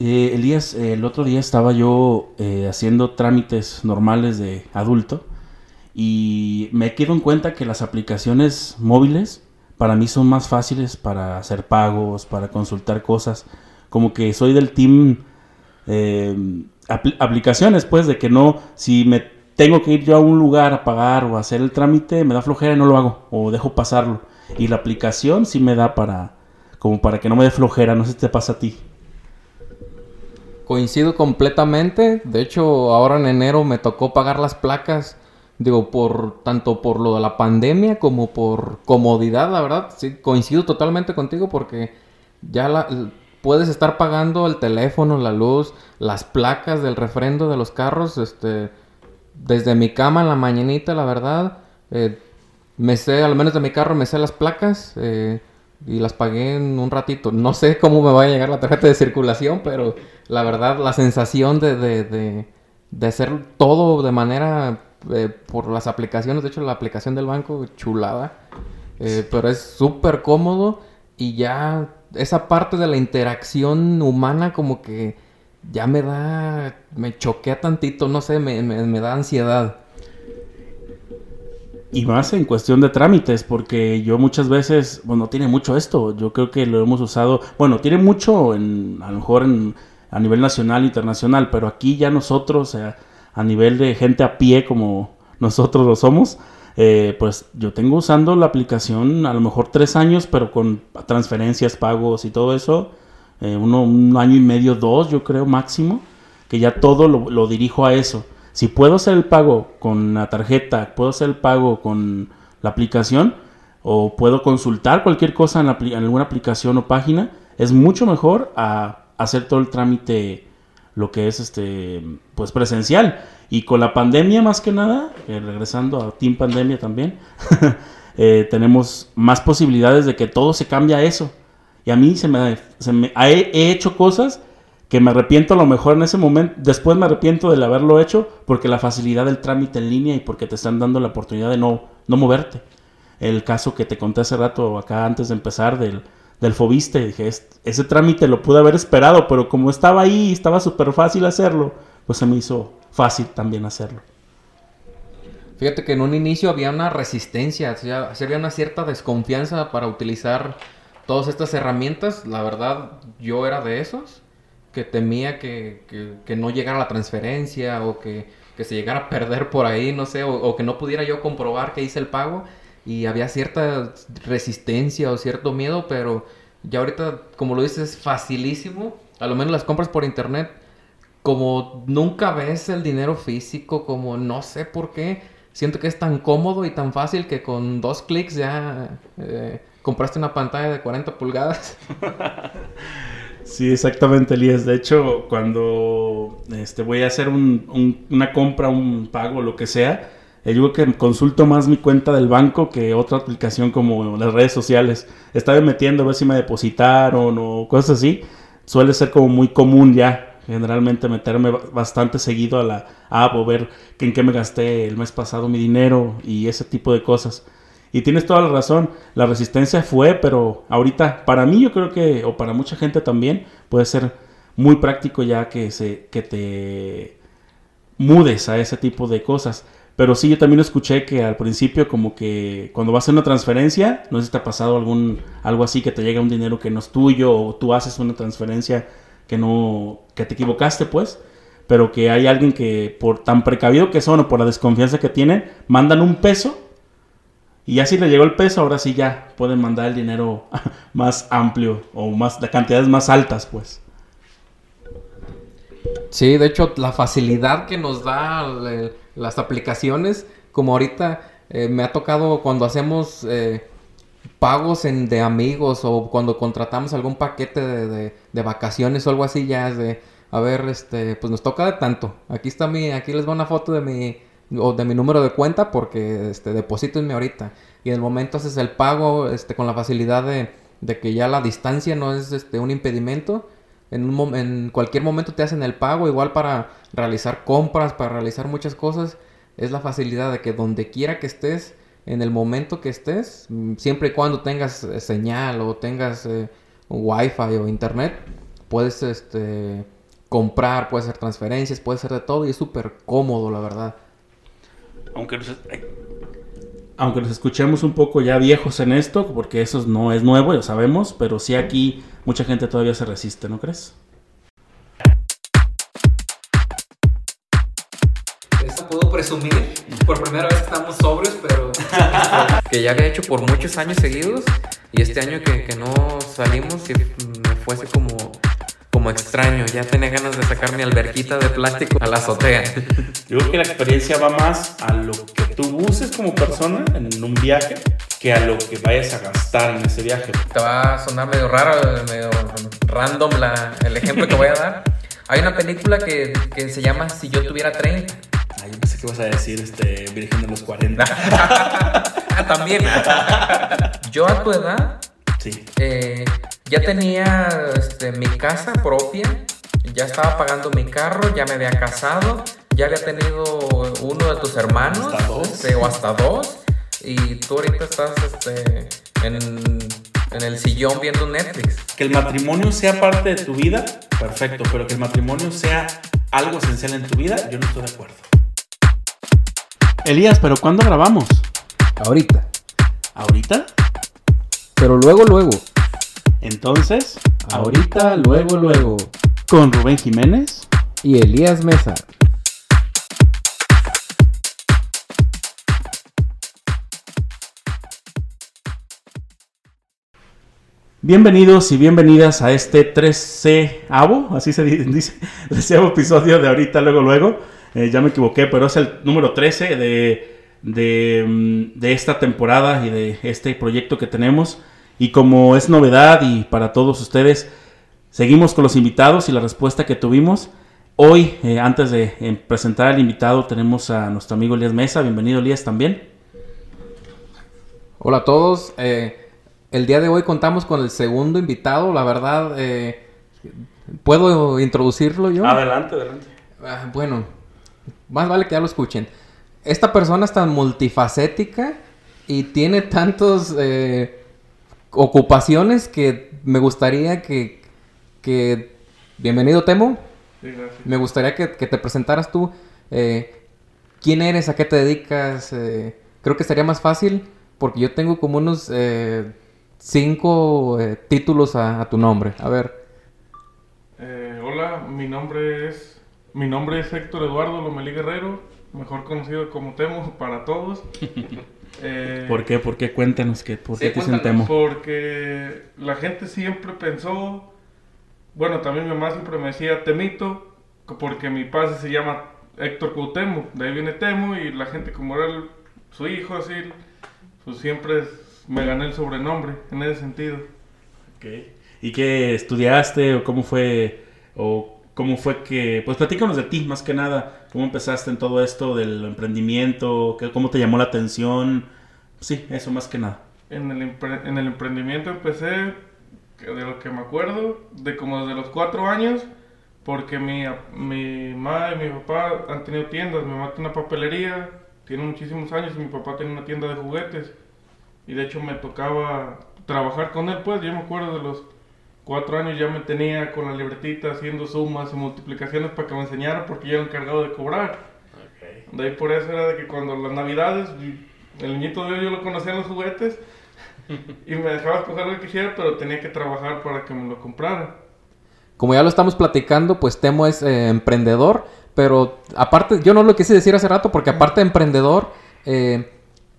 Eh, Elías, el otro día estaba yo eh, haciendo trámites normales de adulto y me quedo en cuenta que las aplicaciones móviles para mí son más fáciles para hacer pagos, para consultar cosas. Como que soy del team eh, aplicaciones, pues, de que no, si me tengo que ir yo a un lugar a pagar o hacer el trámite, me da flojera y no lo hago, o dejo pasarlo. Y la aplicación sí me da para, como para que no me dé flojera, no sé si te pasa a ti. Coincido completamente, de hecho ahora en enero me tocó pagar las placas Digo, por tanto por lo de la pandemia como por comodidad, la verdad, sí, coincido totalmente contigo porque ya la, puedes estar pagando el teléfono, la luz, las placas del refrendo de los carros, este, desde mi cama en la mañanita, la verdad, eh, me sé, al menos de mi carro me sé las placas eh, y las pagué en un ratito. No sé cómo me va a llegar la tarjeta de circulación, pero la verdad, la sensación de, de, de, de hacer todo de manera eh, por las aplicaciones. De hecho, la aplicación del banco, chulada. Eh, pero es súper cómodo y ya esa parte de la interacción humana como que ya me da, me choquea tantito, no sé, me, me, da ansiedad. Y más en cuestión de trámites, porque yo muchas veces, bueno, tiene mucho esto, yo creo que lo hemos usado, bueno, tiene mucho en, a lo mejor en, a nivel nacional, internacional, pero aquí ya nosotros, sea, a nivel de gente a pie como nosotros lo somos, eh, pues yo tengo usando la aplicación a lo mejor tres años, pero con transferencias, pagos y todo eso, eh, uno, un año y medio, dos, yo creo máximo, que ya todo lo, dirijo a eso. Si puedo hacer el pago con la tarjeta, puedo hacer el pago con la aplicación, o puedo consultar cualquier cosa en, en alguna aplicación o página, es mucho mejor a hacer todo el trámite lo que es este pues presencial. Y con la pandemia más que nada eh, regresando a team pandemia también eh, tenemos más posibilidades de que todo se cambie a eso. Y a mí se me, se me he, hecho cosas que me arrepiento a lo mejor en ese momento después me arrepiento de haberlo hecho porque la facilidad del trámite en línea y porque te están dando la oportunidad de no no moverte el caso que te conté hace rato acá antes de empezar del del Fobiste. Dije, ese trámite lo pude haber esperado, pero como estaba ahí estaba súper fácil hacerlo, pues se me hizo fácil también hacerlo. Fíjate que en un inicio había una resistencia, había una cierta desconfianza para utilizar todas estas herramientas. La verdad, yo era de esos que temía que, no llegara la transferencia o que, se llegara a perder por ahí, no sé, o que no pudiera yo comprobar que hice el pago y había cierta resistencia o cierto miedo, pero ya ahorita, como lo dices, es facilísimo. A lo menos las compras por internet, como nunca ves el dinero físico, como no sé por qué, siento que es tan cómodo y tan fácil que con dos clics ya eh, compraste una pantalla de 40 pulgadas. Sí, exactamente, Elías. De hecho, cuando este, voy a hacer una compra, un pago, lo que sea, yo digo que consulto más mi cuenta del banco que otra aplicación como las redes sociales. Estaba metiendo a ver si me depositaron o cosas así. Suele ser como muy común ya, generalmente meterme bastante seguido a la app o ver en qué me gasté el mes pasado mi dinero y ese tipo de cosas. Y tienes toda la razón, la resistencia fue, pero ahorita para mí yo creo que, o para mucha gente también, puede ser muy práctico ya que, se, que te mudes a ese tipo de cosas. Pero sí, yo también escuché que al principio como que cuando vas a hacer una transferencia, no sé si te ha pasado algún, algo así, que te llega un dinero que no es tuyo o tú haces una transferencia que no, que te equivocaste pues, pero que hay alguien que por tan precavido que son o por la desconfianza que tienen, mandan un peso y ya si le llegó el peso, ahora sí ya pueden mandar el dinero más amplio o más de cantidades más altas pues. Sí, de hecho la facilidad que nos da... Las aplicaciones, como ahorita eh, me ha tocado cuando hacemos eh, pagos de amigos o cuando contratamos algún paquete de, de, vacaciones o algo así, ya es de, a ver, este, pues nos toca de tanto. Aquí está mi, aquí les va una foto de mi, o de mi número de cuenta porque, este, deposítenme ahorita. Y en el momento haces el pago, este, con la facilidad de, de que ya la distancia no es, este, un impedimento en, un, en cualquier momento te hacen el pago, igual para realizar compras, para realizar muchas cosas. Es la facilidad de que donde quiera que estés, en el momento que estés, siempre y cuando tengas eh, señal o tengas eh, wifi o internet, puedes este, comprar, puedes hacer transferencias, puedes hacer de todo y es súper cómodo, la verdad. Aunque nos, aunque nos escuchemos un poco ya viejos en esto, porque eso no es nuevo, ya sabemos, pero sí aquí mucha gente todavía se resiste, ¿no crees? Eso puedo presumir. Por primera vez estamos sobrios, pero que ya había hecho por muchos años seguidos. Y este año que, que no salimos, que me fuese como, como extraño. Ya tenía ganas de sacar mi alberquita de plástico a la azotea. Yo creo que la experiencia va más a lo que tú uses como persona en un viaje que a lo que vayas a gastar en ese viaje. Te va a sonar medio raro, medio random la, el ejemplo que voy a dar. Hay una película que, que se llama Si yo tuviera 30. Ay, yo pensé que vas a decir este, Virgen de los 40. ah, también. Yo a tu edad sí. eh, ya tenía este, mi casa propia, ya estaba pagando mi carro, ya me había casado, ya había tenido uno de tus hermanos, Hasta dos. este, o hasta dos, y tú ahorita estás este, en, en el sillón viendo Netflix. Que el matrimonio sea parte de tu vida, perfecto, pero que el matrimonio sea algo esencial en tu vida, yo no estoy de acuerdo. Elías, ¿pero cuándo grabamos? Ahorita. ¿Ahorita? Pero luego, luego. Entonces, Ahorita, luego, luego. con Rubén Jiménez. Y Elías Mesa. Bienvenidos y bienvenidas a este 13 avo, así se di- dice, 13 episodio de ahorita, luego, luego. Eh, ya me equivoqué, pero es el número 13 de, de, mm, de esta temporada y de este proyecto que tenemos. Y como es novedad y para todos ustedes, seguimos con los invitados y la respuesta que tuvimos. Hoy, eh, antes de eh, presentar al invitado, tenemos a nuestro amigo Elías Mesa. Bienvenido, Elías, también. Hola a todos. eh, el día de hoy contamos con el segundo invitado. La verdad, eh, ¿puedo introducirlo yo? Adelante, adelante. Ah, bueno, más vale que ya lo escuchen. Esta persona es tan multifacética y tiene tantas ocupaciones que me gustaría que, que... Bienvenido, Temo. Sí. Me gustaría que, que te presentaras tú. eh, ¿Quién eres? ¿A qué te dedicas? Eh, creo que sería más fácil porque yo tengo como unos eh, cinco títulos a, a tu nombre. A ver. Eh, hola, mi nombre es mi nombre es Héctor Eduardo Lomelí Guerrero, mejor conocido como Temo para todos. Eh, ¿Por qué? ¿Por qué? Cuéntanos que, por Sí, qué te. Temo. Porque la gente siempre pensó, bueno, también mi mamá siempre me decía Temito, porque mi padre se llama Héctor Cuauhtémoc, de ahí viene Temo y la gente como era el- su hijo así, pues siempre me gané el sobrenombre en ese sentido. Ok. ¿Y qué estudiaste o cómo fue o cómo fue que pues platícanos de ti más que nada, cómo empezaste en todo esto del emprendimiento, cómo te llamó la atención? Sí, eso más que nada. En el, en el emprendimiento empecé, de lo que me acuerdo, de como desde los cuatro años, porque mi, mi mamá y mi papá han tenido tiendas. Mi mamá tiene una papelería, tiene muchísimos años, y mi papá tiene una tienda de juguetes. Y de hecho me tocaba trabajar con él, pues yo me acuerdo de los cuatro años ya me tenía con la libretita haciendo sumas y multiplicaciones para que me enseñara, porque yo era encargado de cobrar. De ahí por eso era de que cuando las navidades, el niñito de hoy yo lo conocía en los juguetes y me dejaba escoger lo que quisiera, pero tenía que trabajar para que me lo comprara. Como ya lo estamos platicando, pues Temo es eh, emprendedor, pero aparte, yo no lo quise decir hace rato, porque aparte de emprendedor, eh,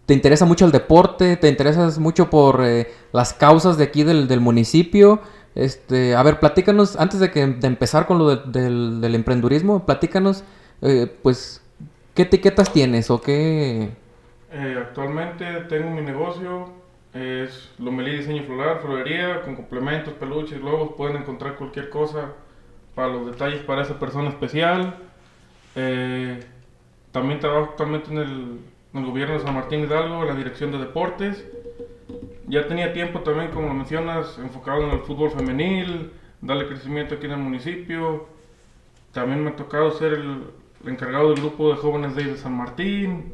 te interesa mucho el deporte, te interesas mucho por eh, las causas de aquí del, del municipio. Este, a ver, platícanos, antes de, que, de empezar con lo de- del, del emprendurismo, platícanos, eh, pues, ¿qué etiquetas tienes o qué...? Eh, actualmente tengo mi negocio, es Lomelí Diseño Floral, florería, con complementos, peluches, globos, pueden encontrar cualquier cosa para los detalles para esa persona especial. Eh, también trabajo actualmente en el, en el gobierno de San Martín Hidalgo, en la dirección de deportes. Ya tenía tiempo también, como lo mencionas, enfocado en el fútbol femenil, darle crecimiento aquí en el municipio. También me ha tocado ser el, el encargado del grupo de jóvenes de de San Martín.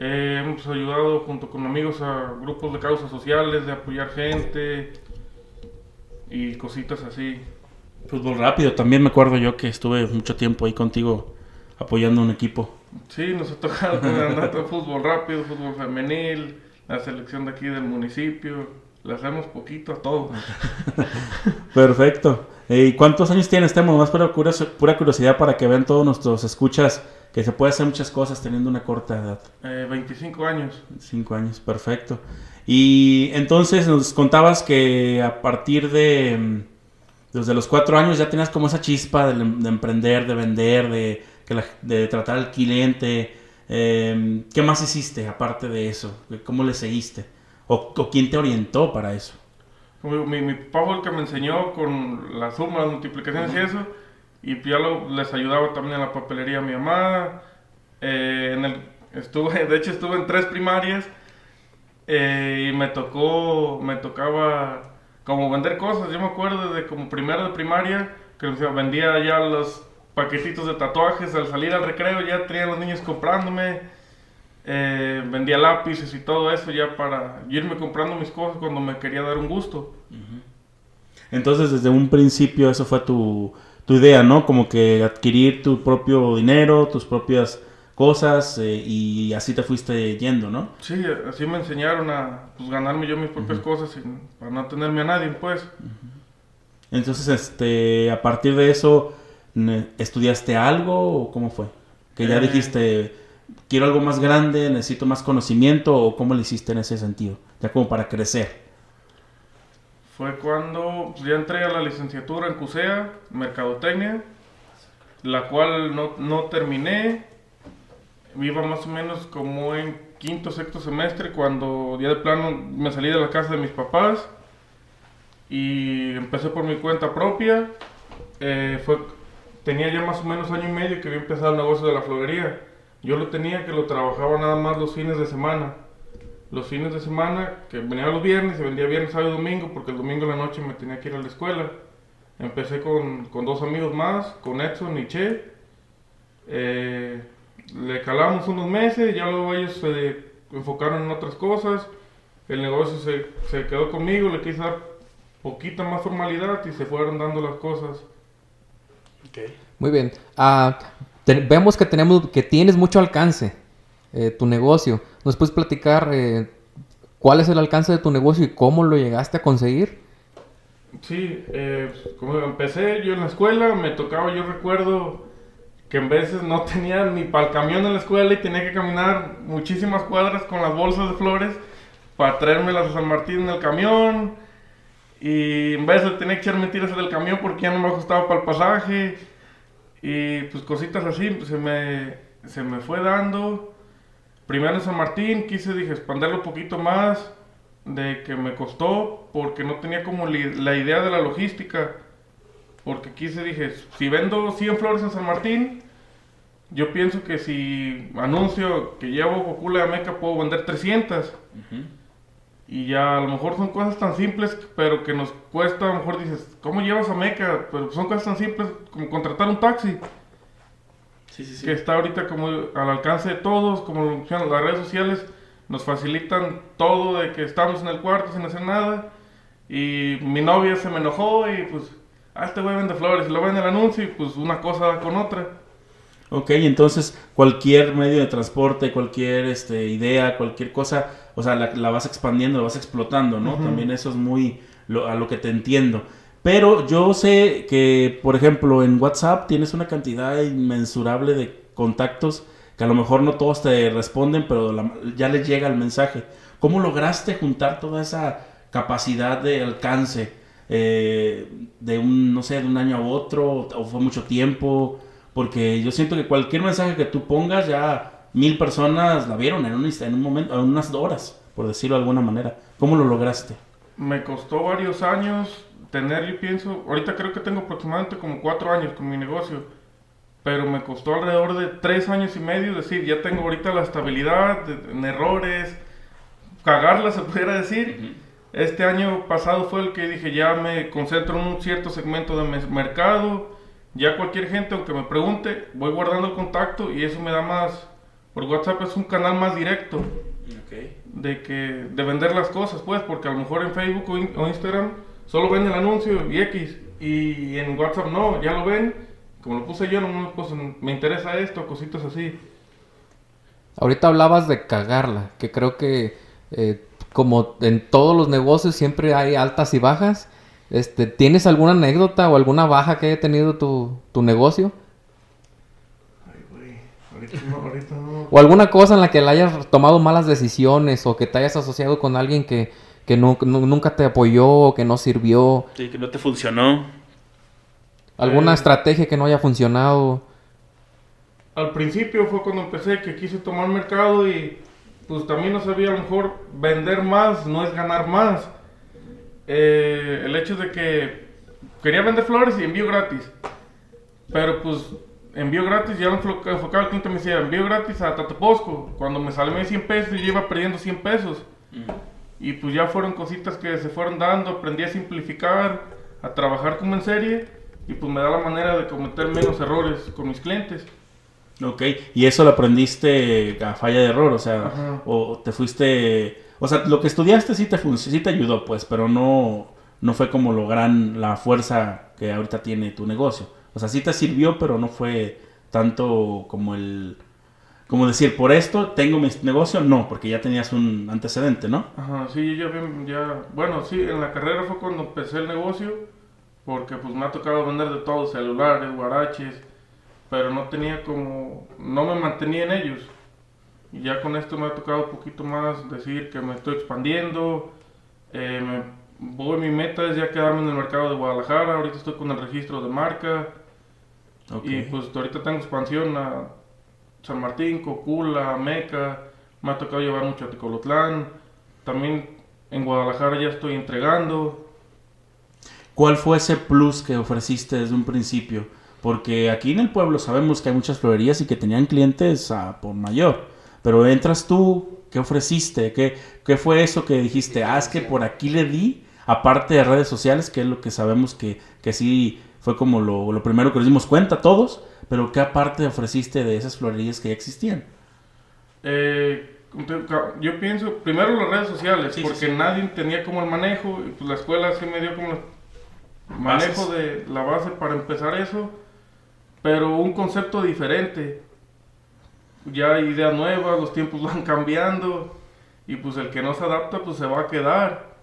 Eh, hemos ayudado junto con amigos a grupos de causas sociales, de apoyar gente y cositas así. Fútbol rápido, también me acuerdo yo que estuve mucho tiempo ahí contigo apoyando un equipo. Sí, nos ha tocado andar fútbol rápido, fútbol femenil, la selección de aquí del municipio. Le hacemos poquito a todo. Perfecto. ¿Y cuántos años tienes, Temo? Más pura, curiosi- pura curiosidad para que vean todos nuestros escuchas que se puede hacer muchas cosas teniendo una corta edad. Eh, 25 años. Cinco años, perfecto. Y entonces nos contabas que a partir de mm, desde los cuatro años ya tenías como esa chispa de, de emprender, de vender, de tratar al cliente. Eh, ¿Qué más hiciste aparte de eso? ¿Cómo le seguiste? ¿O, o quién te orientó para eso? Mi, mi papá fue el que me enseñó con las sumas, las multiplicaciones y eso. Y ya lo- les ayudaba también en la papelería a mi mamá. Eh, en el, estuve, de hecho, estuve en tres primarias. eh, y me tocó, me tocaba como vender cosas. Yo me acuerdo de como primero de primaria, que vendía ya los paquetitos de tatuajes. Al salir al recreo ya tenían los niños comprándome. Eh, vendía lápices y todo eso ya para irme comprando mis cosas cuando me quería dar un gusto. Entonces, desde un principio, eso fue tu, tu idea, ¿no? Como que adquirir tu propio dinero, tus propias cosas, eh, y así te fuiste yendo, ¿no? Sí, así me enseñaron a pues, ganarme yo mis propias cosas sin, para no tenerme a nadie, pues. Entonces, este, a partir de eso, ¿estudiaste algo o cómo fue? Que ya Eh. dijiste, quiero algo más grande, necesito más conocimiento, o cómo le hiciste en ese sentido, ya como para crecer. Fue cuando pues, ya entré a la licenciatura en CUSEA, Mercadotecnia, la cual no, no terminé. Iba más o menos como en quinto, sexto semestre, cuando ya de plano me salí de la casa de mis papás y empecé por mi cuenta propia. Eh, fue, tenía ya más o menos año y medio que había empezado el negocio de la florería. Yo lo tenía que lo trabajaba nada más los fines de semana los fines de semana, que venía los viernes, se vendía viernes, sábado y domingo, porque el domingo en la noche me tenía que ir a la escuela. Empecé con, con dos amigos más, con Edson y Che. Eh, le calamos unos meses, ya luego ellos se enfocaron en otras cosas. El negocio se, se quedó conmigo, le quise dar poquita más formalidad y se fueron dando las cosas. Muy bien. Ah, te- vemos que tenemos, que tienes mucho alcance eh, tu negocio. ¿Nos puedes platicar eh, cuál es el alcance de tu negocio y cómo lo llegaste a conseguir? Sí, eh, como empecé yo en la escuela, me tocaba, yo recuerdo que en veces no tenía ni para el camión en la escuela y tenía que caminar muchísimas cuadras con las bolsas de flores para traérmelas a San Martín en el camión. Y en vez de tener que echar mentiras del camión porque ya no me ajustaba para el pasaje. Y pues cositas así, pues, se me, se me fue dando. Primero en San Martín quise, dije, expandirlo un poquito más de que me costó porque no tenía como la idea de la logística. Porque quise, dije, si vendo 100 flores en San Martín, yo pienso que si anuncio que llevo Cocula de Meca puedo vender 300. Y ya a lo mejor son cosas tan simples, pero que nos cuesta, a lo mejor dices, ¿cómo llevas a Meca? Pero son cosas tan simples como contratar un taxi Sí, sí, que está ahorita como al alcance de todos, como lo mencionan, las redes sociales nos facilitan todo de que estamos en el cuarto sin hacer nada. Y mi novia se me enojó y pues, ah, este güey vende flores, y lo vende el anuncio y pues una cosa con otra. Ok, entonces cualquier medio de transporte, cualquier este, idea, cualquier cosa, o sea, la, la vas expandiendo, la vas explotando, ¿no? También eso es muy lo- a lo que te entiendo. Pero yo sé que, por ejemplo, en WhatsApp tienes una cantidad inmensurable de contactos que a lo mejor no todos te responden, pero la- ya les llega el mensaje. ¿Cómo lograste juntar toda esa capacidad de alcance eh, de un, no sé, de un año a otro, o fue mucho tiempo? Porque yo siento que cualquier mensaje que tú pongas, ya mil personas la vieron en un, en un momento, en unas horas, por decirlo de alguna manera. ¿Cómo lo lograste? Me costó varios años tener, yo pienso, ahorita creo que tengo aproximadamente como cuatro años con mi negocio, pero me costó alrededor de tres años y medio, es decir, ya tengo ahorita la estabilidad en errores, cagarla se pudiera decir. Este año pasado fue el que dije, ya me concentro en un cierto segmento de mercado, ya cualquier gente, aunque me pregunte, voy guardando el contacto y eso me da más, por WhatsApp es un canal más directo de que de vender las cosas, pues, porque a lo mejor en Facebook o, in- o Instagram solo venden el anuncio y X, Y en WhatsApp no, ya lo ven. Como lo puse yo, no, pues, me interesa esto, cositas así. Ahorita hablabas de cagarla, que creo que eh, como en todos los negocios siempre hay altas y bajas. Este, ¿Tienes alguna anécdota o alguna baja que haya tenido tu, tu negocio? Ay, güey, ahorita no, ahorita no. O alguna cosa en la que le hayas tomado malas decisiones o que te hayas asociado con alguien que, que no- no- nunca te apoyó o que no sirvió. Sí, que no te funcionó. Alguna Eh. estrategia que no haya funcionado. Al principio fue cuando empecé que quise tomar mercado y pues también no sabía a lo mejor vender más no es ganar más. Eh, el hecho de que quería vender flores y envío gratis. Pero pues envío gratis, ya enfo- enfocaba al cliente me decía envío gratis a Tataposco. Cuando me salió 100 pesos yo iba perdiendo 100 pesos. Y pues ya fueron cositas que se fueron dando, aprendí a simplificar, a trabajar como en serie y pues me da la manera de cometer menos errores con mis clientes. Ok, y eso lo aprendiste a falla de error, o sea, Ajá. o te fuiste, o sea, lo que estudiaste sí te, sí te ayudó, pues, pero no, no fue como lo gran, la fuerza que ahorita tiene tu negocio. O sea, sí te sirvió, pero no fue tanto como el, como decir, por esto tengo mi negocio, no, porque ya tenías un antecedente, ¿no? Ajá, sí, bien- ya, bueno, sí, en la carrera fue cuando empecé el negocio, porque pues me ha tocado vender de todo, celulares, guaraches, pero no tenía como, no me mantenía en ellos. Y ya con esto me ha tocado un poquito más decir que me estoy expandiendo, eh, me- voy, mi meta es ya quedarme en el mercado de Guadalajara, ahorita estoy con el registro de marca, Ok. y pues ahorita tengo expansión a San Martín, Cocula, Meca. Me ha tocado llevar mucho a Tecolotlán. También en Guadalajara ya estoy entregando. ¿Cuál fue ese plus que ofreciste desde un principio? Porque aquí en el pueblo sabemos que hay muchas florerías y que tenían clientes a por mayor. Pero entras tú, ¿qué ofreciste? ¿Qué, qué fue eso que dijiste? Ah, es que por aquí le di, aparte de redes sociales, que es lo que sabemos que, que sí fue como lo, lo primero que nos dimos cuenta todos. Pero ¿qué aparte ofreciste de esas florerías que ya existían? Eh, yo pienso, primero las redes sociales, Sí, sí, porque sí. nadie tenía como el manejo. Y pues la escuela sí me dio como el manejo Bases. de la base para empezar eso. Pero un concepto diferente. Ya hay ideas nuevas, los tiempos van cambiando. Y pues el que no se adapta, pues se va a quedar.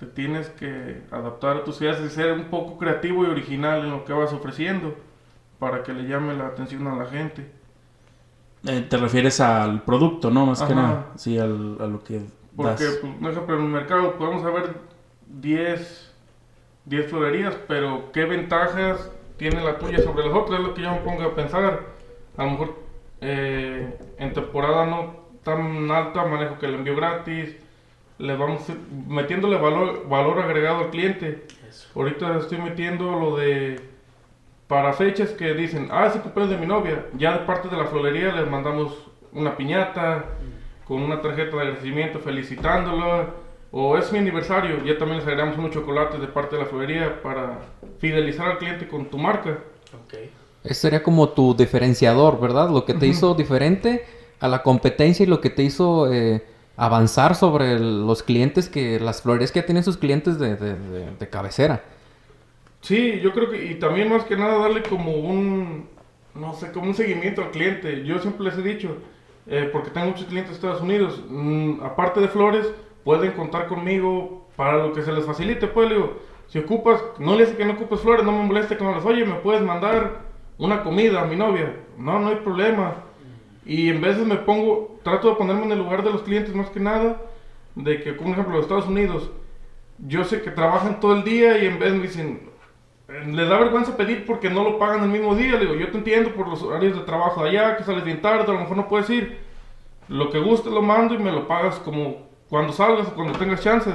Te tienes que adaptar a tus ideas y ser un poco creativo y original en lo que vas ofreciendo. Para que le llame la atención a la gente. Eh, te refieres al producto, ¿no? Más que nada. Sí, al- a lo que Porque, das. pues, por ejemplo, en el mercado podemos haber 10, 10 florerías, pero ¿qué ventajas tiene la tuya sobre las otras? Es lo que yo me pongo a pensar. A lo mejor eh, en temporada no tan alta manejo que el envío gratis. Le vamos metiéndole valor, valor agregado al cliente. Ahorita estoy metiendo lo de para fechas que dicen, ah, es el cumpleaños de mi novia. Ya de parte de la florería les mandamos una piñata con una tarjeta de agradecimiento felicitándola. O es mi aniversario, ya también les agregamos unos chocolates de parte de la florería para fidelizar al cliente con tu marca. Ese sería como tu diferenciador, ¿verdad? Lo que te Ujú. hizo diferente a la competencia y lo que te hizo eh, avanzar sobre el- los clientes que las florerías que tienen sus clientes de, de- de- de cabecera. Sí, yo creo que, y también más que nada darle como un, no sé, como un seguimiento al cliente. Yo siempre les he dicho, eh, porque tengo muchos clientes de Estados Unidos, mm, aparte de flores, pueden contar conmigo para lo que se les facilite. Pues digo, si ocupas, no le dice que no ocupes flores, no me moleste que no las, oye, me puedes mandar una comida a mi novia. No, no hay problema. Y en veces me pongo, trato de ponerme en el lugar de los clientes más que nada, de que, como ejemplo, los Estados Unidos, yo sé que trabajan todo el día y en vez me dicen, eh, les da vergüenza pedir porque no lo pagan el mismo día. Digo, yo te entiendo por los horarios de trabajo de allá, que sales bien tarde, a lo mejor no puedes ir. Lo que guste lo mando y me lo pagas como cuando salgas o cuando tengas chance.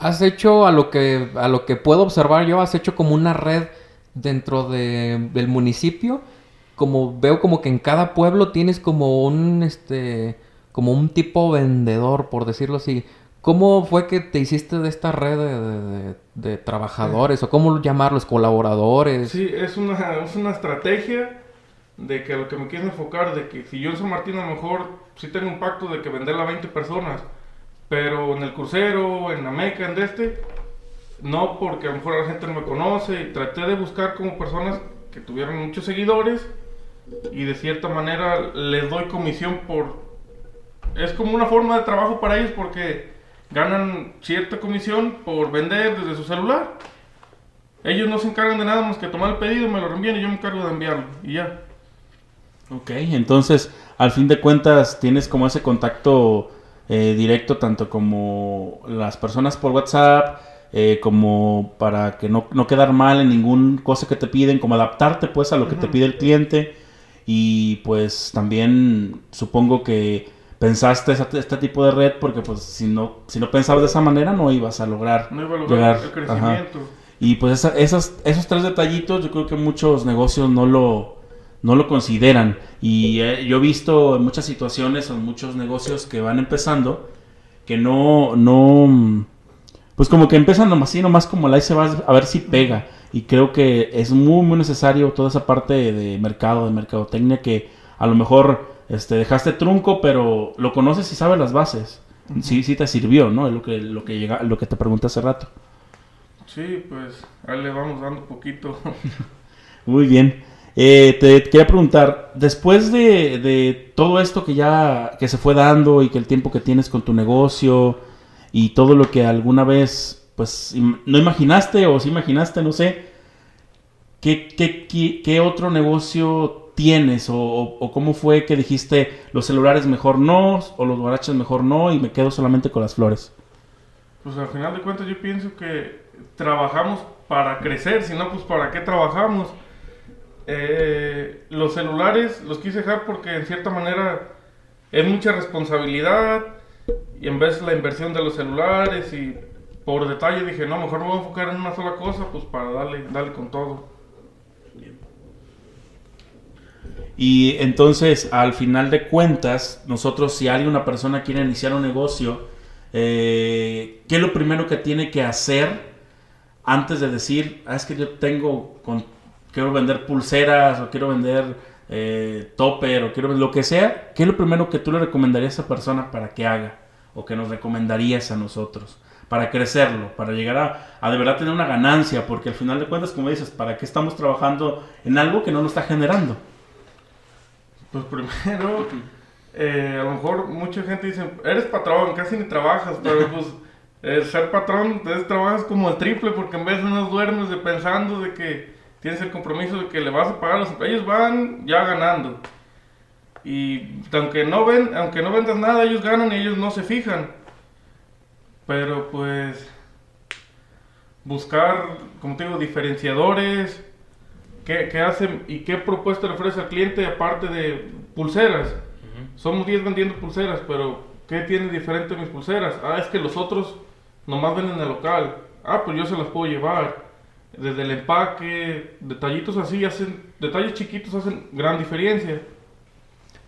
Has hecho a lo que a lo que puedo observar yo, has hecho como una red dentro de- del municipio. Como veo como que en cada pueblo tienes como un este como un tipo vendedor, por decirlo así. ¿Cómo fue que te hiciste de esta red de, de- de- trabajadores o cómo llamarlos colaboradores? Sí, es una, es una estrategia de que lo que me quieres enfocar, de que si yo en San Martín a lo mejor sí tengo un pacto de que venderla a 20 personas, pero en el crucero, en la meca, en este, no porque a lo mejor la gente no me conoce y traté de buscar como personas que tuvieran muchos seguidores y de cierta manera les doy comisión por... Es como una forma de trabajo para ellos porque ganan cierta comisión por vender desde su celular. Ellos no se encargan de nada más que tomar el pedido, me lo reenvían y yo me encargo de enviarlo y ya. Ok, entonces al fin de cuentas tienes como ese contacto eh, directo tanto como las personas por WhatsApp, eh, como para que no, no quedar mal en ningún cosa que te piden, como adaptarte pues a lo que te pide el cliente y pues también supongo que pensaste este tipo de red porque pues si no si no pensabas de esa manera no ibas a lograr, no iba a lograr llegar el crecimiento. Y pues esas, esos tres detallitos yo creo que muchos negocios no lo, no lo consideran. Y eh, yo he visto en muchas situaciones, en muchos negocios que van empezando, que no, no, pues como que empiezan nomás así, nomás como la se va a ver si pega. Y creo que es muy, muy necesario toda esa parte de mercado, de mercadotecnia, que a lo mejor este, dejaste trunco, pero lo conoces y sabes las bases. Sí, sí te sirvió, ¿no? Es lo que, lo que, llega, lo que te pregunté hace rato. Sí, pues ahí le vamos dando poquito. Muy bien. Eh, te quería preguntar, después de, todo esto que ya que se fue dando y que el tiempo que tienes con tu negocio y todo lo que alguna vez pues no imaginaste o sí imaginaste, no sé, ¿qué, qué, qué, otro negocio tienes o, o, cómo fue que dijiste los celulares mejor no o los guaraches mejor no y me quedo solamente con las flores? Pues al final de cuentas yo pienso que trabajamos para crecer, si no, pues para qué trabajamos. Eh, los celulares los quise dejar porque en cierta manera es mucha responsabilidad y en vez de la inversión de los celulares y por detalle dije, no, mejor me voy a enfocar en una sola cosa, pues para darle, darle con todo. Y entonces, al final de cuentas, nosotros, si alguien, una persona quiere iniciar un negocio, eh, ¿qué es lo primero que tiene que hacer antes de decir, ah, es que yo tengo, quiero vender pulseras o quiero vender eh, topper o quiero lo que sea, ¿qué es lo primero que tú le recomendarías a esa persona para que haga? O que nos recomendarías a nosotros para crecerlo, para llegar a, a, de verdad tener una ganancia, porque al final de cuentas, como dices, ¿para qué estamos trabajando en algo que no nos está generando? Pues primero, eh, a lo mejor mucha gente dice, eres patrón, casi ni trabajas, pero pues el ser patrón, entonces trabajas como el triple porque en vez de no duermes de pensando de que tienes el compromiso de que le vas a pagar los ellos van ya ganando. Y aunque no ven, aunque no vendas nada, ellos ganan y ellos no se fijan. Pero pues buscar, como te digo, diferenciadores, qué, qué hacen y qué propuesta le ofrece al cliente aparte de pulseras. Somos 10 vendiendo pulseras, pero ¿qué tiene diferente mis pulseras? Ah, es que los otros nomás ven en el local. Ah, pues yo se las puedo llevar. Desde el empaque, detallitos así, hacen, detalles chiquitos hacen gran diferencia.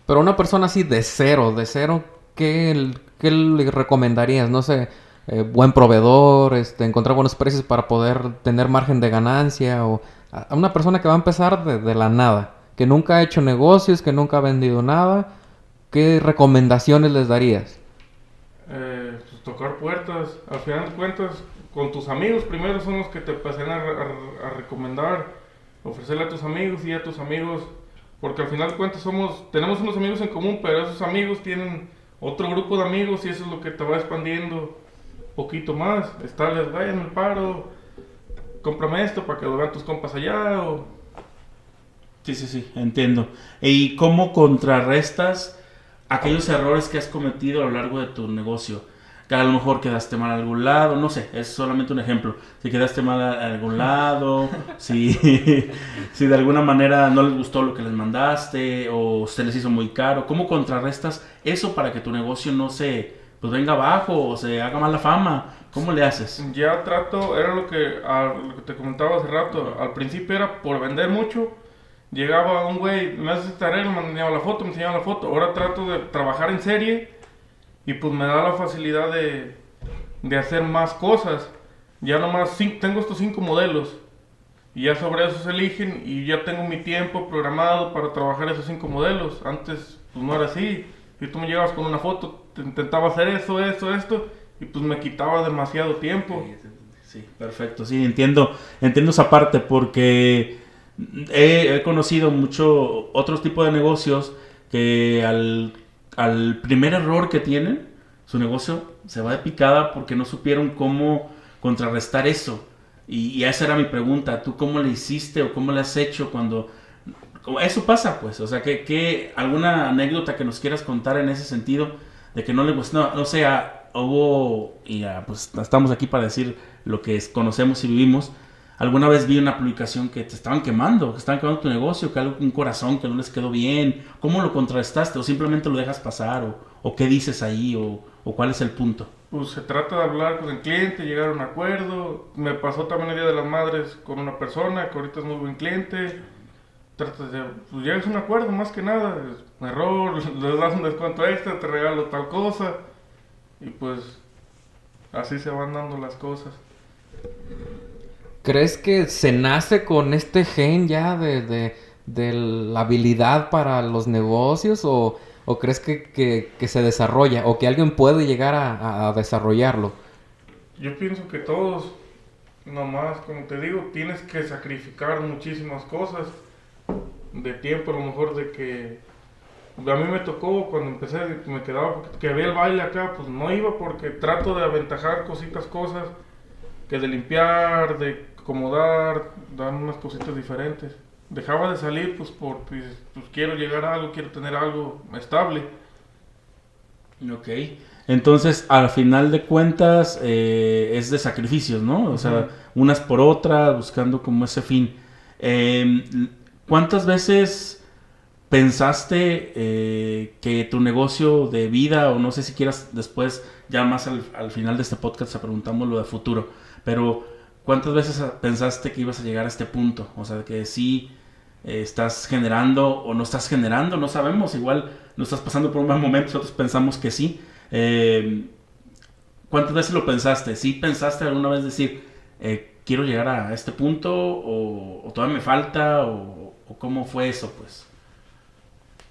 Pero una persona así de cero, de cero, ¿qué, qué le recomendarías? No sé, eh, buen proveedor, este, encontrar buenos precios para poder tener margen de ganancia o a una persona que va a empezar de, de la nada, que nunca ha hecho negocios, que nunca ha vendido nada, ¿qué recomendaciones les darías? Eh, pues, tocar puertas, al final de cuentas, con tus amigos primero son los que te pasan a, recomendar, ofrecerle a tus amigos y a tus amigos, porque al final de cuentas somos, tenemos unos amigos en común, pero esos amigos tienen otro grupo de amigos y eso es lo que te va expandiendo poquito más. Estarles, vayan el paro, cómprame esto para que lo vean tus compas allá. Sí, sí, sí, entiendo. ¿Y cómo contrarrestas aquellos errores que has cometido a lo largo de tu negocio. Que a lo mejor quedaste mal a algún lado, no sé, es solamente un ejemplo. Si quedaste mal a algún lado, si, si de alguna manera no les gustó lo que les mandaste o se les hizo muy caro, ¿cómo contrarrestas eso para que tu negocio no se pues venga abajo o se haga mala fama? ¿Cómo le haces? Ya trato, era lo que, lo que te comentaba hace rato, al principio era por vender mucho, Llegaba un güey, me hace tarea, me enseñaba la foto, me enseñaba la foto. Ahora trato de trabajar en serie y pues me da la facilidad de, de hacer más cosas. Ya nomás tengo estos cinco modelos y ya sobre esos eligen y ya tengo mi tiempo programado para trabajar esos cinco modelos. Antes pues no era así. Y tú me llegabas con una foto, te intentaba hacer eso, eso, esto y pues me quitaba demasiado tiempo. sí, perfecto. Sí, entiendo, entiendo esa parte porque he, he conocido mucho otros tipos de negocios que al, al primer error que tienen, su negocio se va de picada porque no supieron cómo contrarrestar eso. Y, esa era mi pregunta, ¿tú cómo le hiciste o cómo le has hecho cuando... Eso pasa, pues, o sea, que, que alguna anécdota que nos quieras contar en ese sentido, de que no le gustó, no, no sea, hubo, y ah, pues estamos aquí para decir lo que conocemos y vivimos, alguna vez vi una publicación que te estaban quemando, que estaban quemando tu negocio, que algo, un corazón que no les quedó bien, ¿cómo lo contrarrestaste? ¿O simplemente lo dejas pasar? ¿O, o qué dices ahí? ¿O, o cuál es el punto? Pues se trata de hablar con el cliente, llegar a un acuerdo. Me pasó también el Día de las Madres con una persona que ahorita es muy buen cliente. Tratas de, pues llegas a un acuerdo más que nada. Es un error, le das un descuento extra, te regalo tal cosa. Y pues así se van dando las cosas. ¿Crees que se nace con este gen ya de, de- la habilidad para los negocios o, o crees que, que- se desarrolla o que alguien puede llegar a, desarrollarlo? Yo pienso que todos, nomás, como te digo, tienes que sacrificar muchísimas cosas de tiempo, a lo mejor de que a mí me tocó cuando empecé, me quedaba que había el baile acá, pues no iba porque trato de aventajar cositas, cosas, que de limpiar, de acomodar, dar unas cositas diferentes. Dejaba de salir pues por, pues, pues quiero llegar a algo, quiero tener algo estable. Ok. Entonces, al final de cuentas, eh, es de sacrificios, ¿no? O sea, Ujú. unas por otras, buscando como ese fin. Eh, ¿Cuántas veces pensaste eh, que tu negocio de vida, o no sé si quieras después, ya más al, al final de este podcast, te preguntamos lo de futuro, pero ¿cuántas veces pensaste que ibas a llegar a este punto? O sea, que sí eh, estás generando o no estás generando, no sabemos, igual no estás pasando por un mal momento, nosotros pensamos que sí. Eh, ¿Cuántas veces lo pensaste? ¿Sí pensaste alguna vez decir, eh, quiero llegar a este punto o, o todavía me falta o, o cómo fue eso, pues?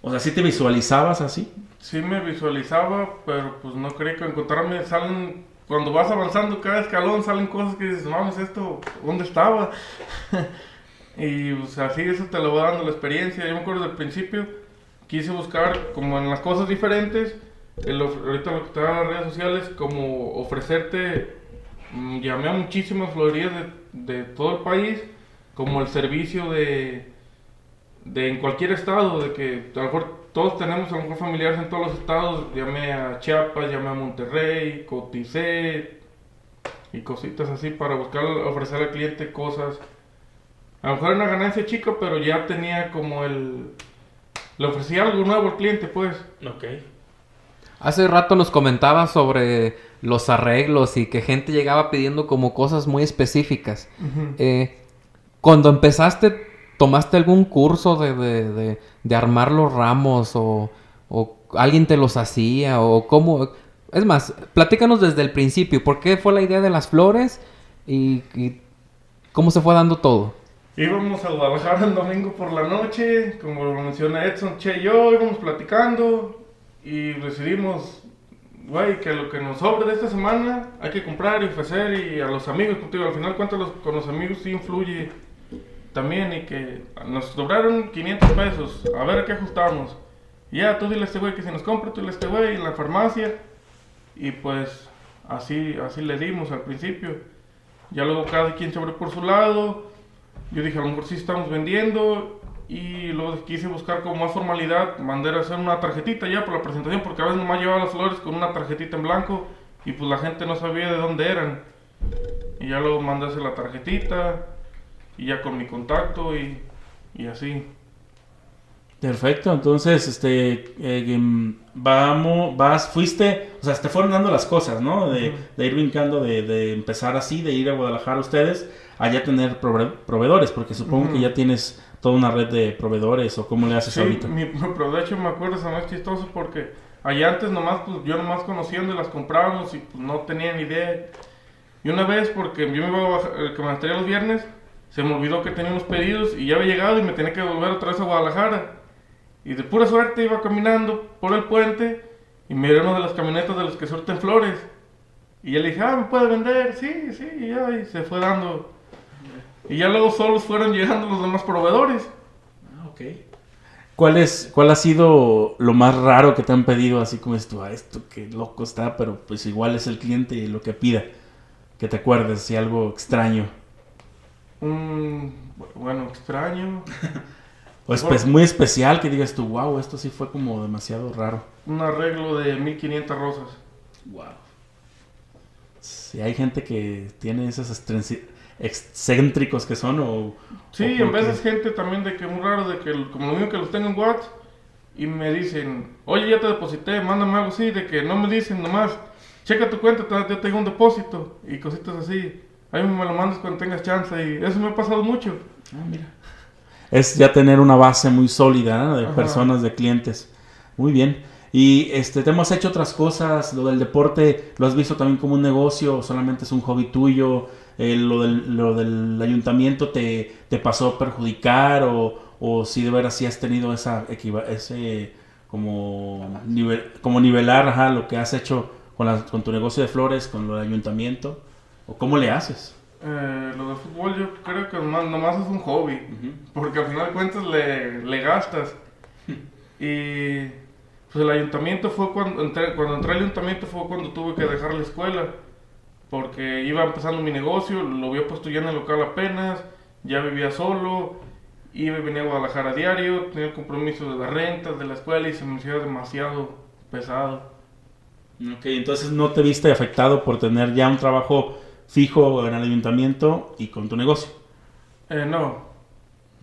O sea, ¿sí te visualizabas así? Sí me visualizaba, pero pues no creí que encontrarme, salen, cuando vas avanzando cada escalón salen cosas que dices, vamos, esto, ¿dónde estaba? y pues así eso te lo va dando la experiencia. Yo me acuerdo del principio, quise buscar como en las cosas diferentes, el ahorita lo que te dan las redes sociales, como ofrecerte, mm, llamé a muchísimas florerías de, de todo el país, como el servicio de de en cualquier estado, de que a lo mejor todos tenemos a lo mejor familiares en todos los estados, llamé a Chiapas, llamé a Monterrey, coticé y cositas así para buscar, ofrecer al cliente cosas. A lo mejor era una ganancia chica, pero ya tenía como el... Le ofrecía algo nuevo al cliente, pues. Ok. Hace rato nos comentabas sobre los arreglos y que gente llegaba pidiendo como cosas muy específicas. Eh, cuando empezaste, ¿tomaste algún curso de, de- de- armar los ramos o, o alguien te los hacía o cómo? Es más, platícanos desde el principio, ¿por qué fue la idea de las flores y, y cómo se fue dando todo? Íbamos a Guadalajara el domingo por la noche, como lo menciona Edson, Che y yo, íbamos platicando y decidimos, güey, que lo que nos sobre de esta semana hay que comprar y ofrecer y a los amigos, contigo, al final cuánto con los amigos sí influye también y que nos sobraron 500 pesos, a ver qué ajustamos. Ya, tú dile a este güey que si nos compra, tú dile a este güey en la farmacia y pues así, así le dimos al principio. Ya luego cada quien se abrió por su lado. Yo dije, a lo mejor sí estamos vendiendo. Y luego quise buscar con más formalidad, mandar a hacer una tarjetita ya por la presentación, porque a veces nomás llevaba las flores con una tarjetita en blanco y pues la gente no sabía de dónde eran. Y ya luego mandé a hacer la tarjetita y ya con mi contacto y, y así. Perfecto, entonces, este, eh, em, vamos, vas, fuiste, o sea, te fueron dando las cosas, ¿no? De, de ir brincando, de, de empezar así, de ir a Guadalajara ustedes, allá tener prove- proveedores, porque supongo que ya tienes toda una red de proveedores, o cómo le haces Sí, ahorita. mi- pero de hecho me acuerdo, es más chistoso porque allá antes nomás, pues yo nomás conociendo las comprábamos y pues no tenía ni idea. Y una vez, porque yo me iba a bajar, el que me los viernes, se me olvidó que tenía unos pedidos y ya había llegado y me tenía que volver otra vez a Guadalajara. Y de pura suerte iba caminando por el puente y miré una de las camionetas de los que surten flores. Y él le dije, ah, ¿me puede vender? Sí, sí, y ya, y se fue dando. Y ya luego solos fueron llegando los demás proveedores. Ah, ok. ¿Cuál, es, ¿Cuál ha sido lo más raro que te han pedido? Así como esto, ah, esto que loco está, pero pues igual es el cliente y lo que pida. Que te acuerdes, si algo extraño. Un, bueno, extraño. O espe- muy especial que digas tú, wow, esto sí fue como demasiado raro. Un arreglo de 1500 rosas. Wow. Sí, hay gente que tiene esos estrenci- excéntricos que son o... Sí, o en porque- veces gente también de que muy raro, de que como lo mismo que los tengo en WhatsApp y me dicen, oye, ya te deposité, mándame algo así, de que no me dicen nomás, checa tu cuenta, te, yo te digo un depósito y cositas así. Ahí me lo mandas cuando tengas chance y eso me ha pasado mucho. Ah, mira. Es ya tener una base muy sólida ¿no? de Ajá. personas, de clientes. Muy bien. Y este, te hemos hecho otras cosas. Lo del deporte, ¿lo has visto también como un negocio o solamente es un hobby tuyo? Eh, lo, del, lo del ayuntamiento te, te pasó a perjudicar o, o si de veras sí has tenido esa ese como, nivel, como nivelar ajá, lo que has hecho con, la- con tu negocio de flores, con lo del ayuntamiento? ¿O cómo le haces? Eh, lo de fútbol yo creo que nomás, nomás es un hobby, porque al final de cuentas le, le gastas. Y pues el ayuntamiento fue cuando entré, cuando entré al ayuntamiento fue cuando tuve que dejar la escuela, porque iba empezando mi negocio, lo había puesto ya en el local apenas, ya vivía solo, iba y venía a Guadalajara a diario, tenía el compromiso de las rentas de la escuela y se me hacía demasiado pesado. Ok, entonces no te viste afectado por tener ya un trabajo fijo en el ayuntamiento y con tu negocio. Eh, no,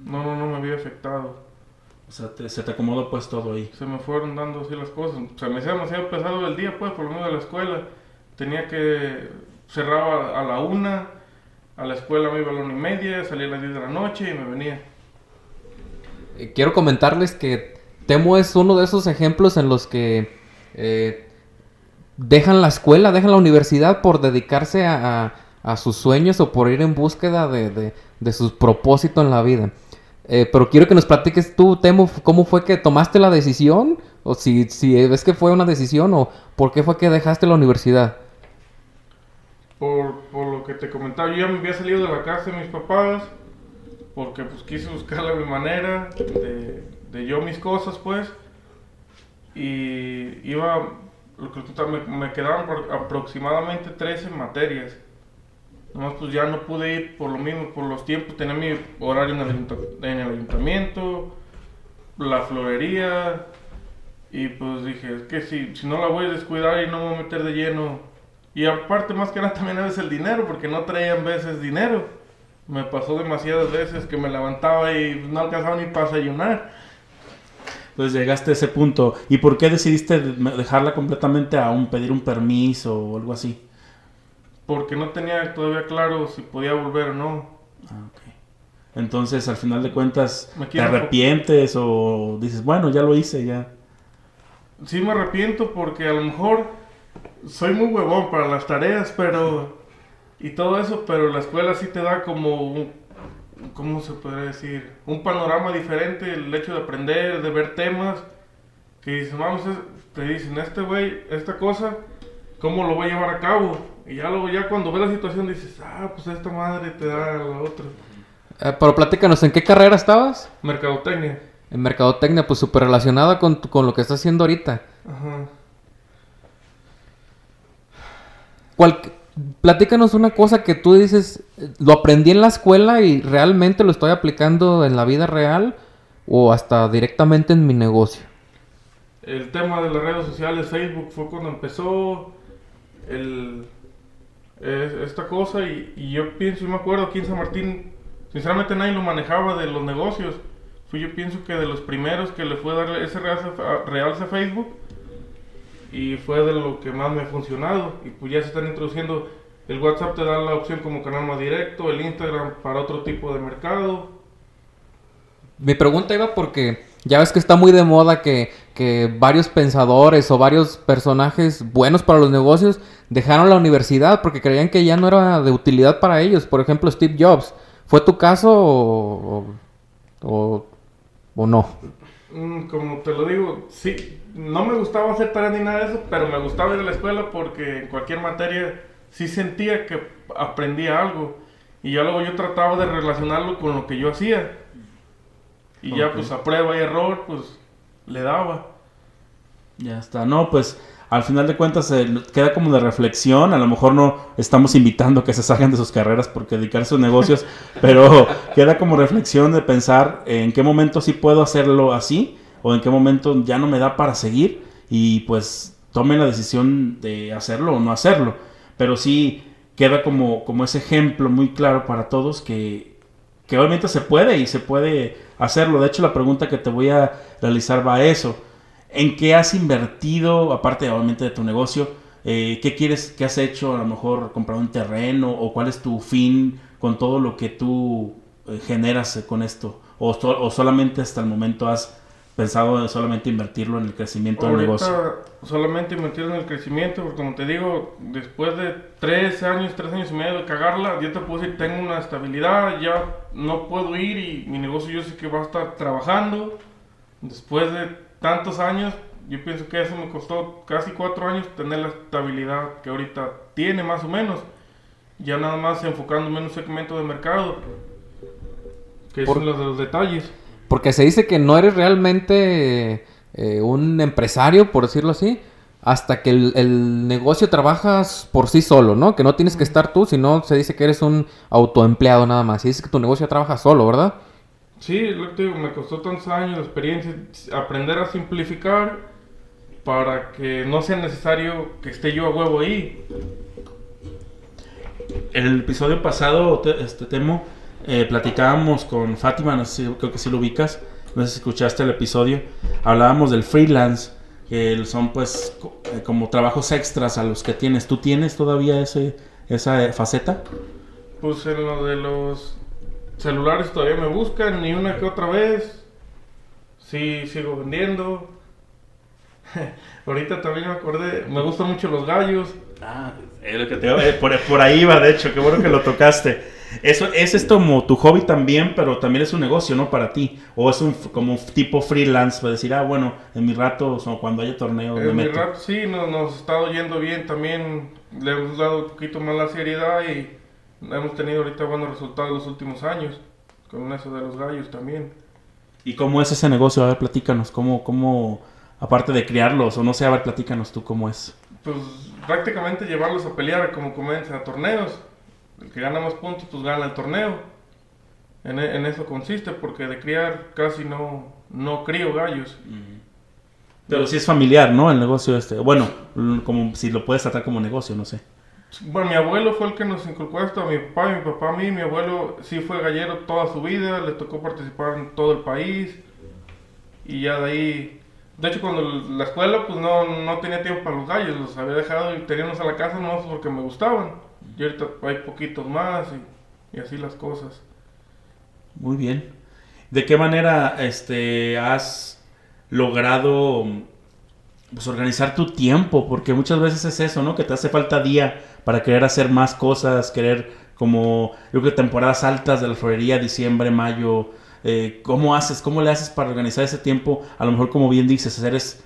no, no, no me había afectado. O sea, te- se te acomodó pues todo ahí. se me fueron dando así las cosas. Se me hacía demasiado pesado el día, pues, por lo menos de la escuela. Tenía que... Cerraba a la una, a la escuela me iba a la una y media, salía a las 10 de la noche y me venía. Eh, Quiero comentarles que Temo es uno de esos ejemplos en los que eh, dejan la escuela, dejan la universidad por dedicarse a, a- sus sueños o por ir en búsqueda de, de, de su propósito en la vida. Eh, pero quiero que nos platiques tú, Temo, cómo fue que tomaste la decisión, o si, si ves que fue una decisión, o por qué fue que dejaste la universidad. Por, por lo que te comentaba, yo ya me había salido de la casa de mis papás, porque pues quise buscarle mi manera de, de yo mis cosas, pues. Y iba, me, me quedaban por- aproximadamente 13 materias. Nomás pues ya no pude ir por lo mismo, por los tiempos, tenía mi horario en el, en el ayuntamiento, la florería, y pues dije, es que si, si no la voy a descuidar y no me voy a meter de lleno. Y aparte, más que nada, también a veces el dinero, porque no traían veces dinero. Me pasó demasiadas veces que me levantaba y no alcanzaba ni para desayunar. Entonces llegaste a ese punto. ¿Y por qué decidiste de- dejarla completamente a un pedir un permiso o algo así? Porque no tenía todavía claro si podía volver o no. Ah, ok. Entonces, al final de cuentas, ¿te arrepientes o dices, bueno, ya lo hice, ya? Sí me arrepiento porque a lo mejor soy muy huevón para las tareas, pero... Y todo eso, pero la escuela sí te da como un... ¿Cómo se podría decir? Un panorama diferente, el hecho de aprender, de ver temas. Que dicen, vamos, te dicen, este güey, esta cosa, ¿cómo lo voy a llevar a cabo? Y ya luego, ya cuando ves la situación dices, ah, pues esta madre te da la otra. Eh, pero platícanos, ¿en qué carrera estabas? Mercadotecnia. En mercadotecnia, pues súper relacionada con, con lo que estás haciendo ahorita. Ajá. ¿Cuál- platícanos una cosa que tú dices, lo aprendí en la escuela y realmente lo estoy aplicando en la vida real o hasta directamente en mi negocio. El tema de las redes sociales, Facebook, fue cuando empezó esta cosa y, yo pienso, y me acuerdo aquí en San Martín, sinceramente nadie lo manejaba de los negocios. Fui yo pienso que de los primeros que le fue a dar ese realce a Facebook y fue de lo que más me ha funcionado. Y pues ya se están introduciendo, el WhatsApp te da la opción como canal más directo, el Instagram para otro tipo de mercado. Mi pregunta iba porque ya ves que está muy de moda que, que varios pensadores o varios personajes buenos para los negocios dejaron la universidad porque creían que ya no era de utilidad para ellos. Por ejemplo, Steve Jobs. ¿Fue tu caso o, o, o- o no? Mm, Como te lo digo, sí, no me gustaba hacer tareas ni nada de eso, pero me gustaba ir a la escuela porque en cualquier materia sí sentía que aprendía algo. Y ya luego yo trataba de relacionarlo con lo que yo hacía. Y ya pues a prueba y error, pues le daba. Ya está, no, pues al final de cuentas eh, queda como de reflexión, a lo mejor no estamos invitando a que se salgan de sus carreras porque dedicar a sus negocios, pero queda como reflexión de pensar en qué momento sí puedo hacerlo así o en qué momento ya no me da para seguir y pues tomen la decisión de hacerlo o no hacerlo, pero sí queda como, como ese ejemplo muy claro para todos que, que obviamente se puede y se puede hacerlo. De hecho, la pregunta que te voy a realizar va a eso. ¿En qué has invertido, aparte obviamente de tu negocio? eh, ¿Qué quieres, qué has hecho? A lo mejor comprar un terreno o cuál es tu fin con todo lo que tú eh, generas eh, con esto? O, so- o solamente hasta el momento has pensado en solamente invertirlo en el crecimiento del negocio? Solamente invertir en el crecimiento, porque como te digo, después de tres años, tres años y medio de cagarla, ya te puedo decir, tengo una estabilidad, ya no puedo ir y mi negocio yo sé que va a estar trabajando. Después de tantos años, yo pienso que eso me costó casi cuatro años tener la estabilidad que ahorita tiene más o menos. Ya nada más enfocándome en un segmento de mercado, que Por- son los los detalles. Porque se dice que no eres realmente eh, un empresario, por decirlo así, hasta que el, el negocio trabajas por sí solo, ¿no? Que no tienes que estar tú, sino se dice que eres un autoempleado nada más. Y dices que tu negocio trabaja solo, ¿verdad? Sí, lo que te digo, me costó tantos años de experiencia aprender a simplificar para que no sea necesario que esté yo a huevo ahí. el episodio pasado, te- este Temo, eh, platicábamos con Fátima, no sé si, creo que sí lo ubicas, no sé si escuchaste el episodio, hablábamos del freelance, que son pues co- eh, como trabajos extras a los que tienes. ¿Tú tienes todavía ese, esa eh, faceta? Pues en lo de los celulares todavía me buscan, ni una que otra vez. Sí, sigo vendiendo. Ahorita también me acordé, me gustan mucho los gallos. Ah, lo que te, por, por ahí va, de hecho, qué bueno que lo tocaste. Eso es esto como tu hobby también, pero también es un negocio, ¿no? Para ti. O es un como un tipo freelance, para decir, ah, bueno, en mi rato, o cuando haya torneos, me En mi meto. sí, nos, nos estado yendo bien también. Le hemos dado un poquito más la seriedad y hemos tenido ahorita buenos resultados los últimos años. Con eso de los gallos también. ¿Y cómo es ese negocio? A ver, platícanos. ¿Cómo, cómo aparte de criarlos, o no sé, a ver, platícanos tú cómo es? Pues prácticamente llevarlos a pelear como comienza a torneos. El que gana más puntos, pues gana el torneo. En, e- en eso consiste, porque de criar casi no, no crío gallos. Pero sí es familiar, ¿no? El negocio este. Bueno, como si lo puedes tratar como negocio, no sé. Bueno, mi abuelo fue el que nos inculcó esto, mi papá mi papá a mí. Mi abuelo sí fue gallero toda su vida, le tocó participar en todo el país. Y ya de ahí... De hecho, cuando la escuela, pues no, no tenía tiempo para los gallos, los había dejado y teníamos a la casa no porque me gustaban. Y ahorita hay poquitos más y, y así las cosas. Muy bien. ¿De qué manera este has logrado pues, organizar tu tiempo? Porque muchas veces es eso, ¿no? Que te hace falta día para querer hacer más cosas, querer como, yo creo que temporadas altas de la florería, diciembre, mayo. eh, ¿Cómo haces? ¿Cómo le haces para organizar ese tiempo? A lo mejor, como bien dices, eres,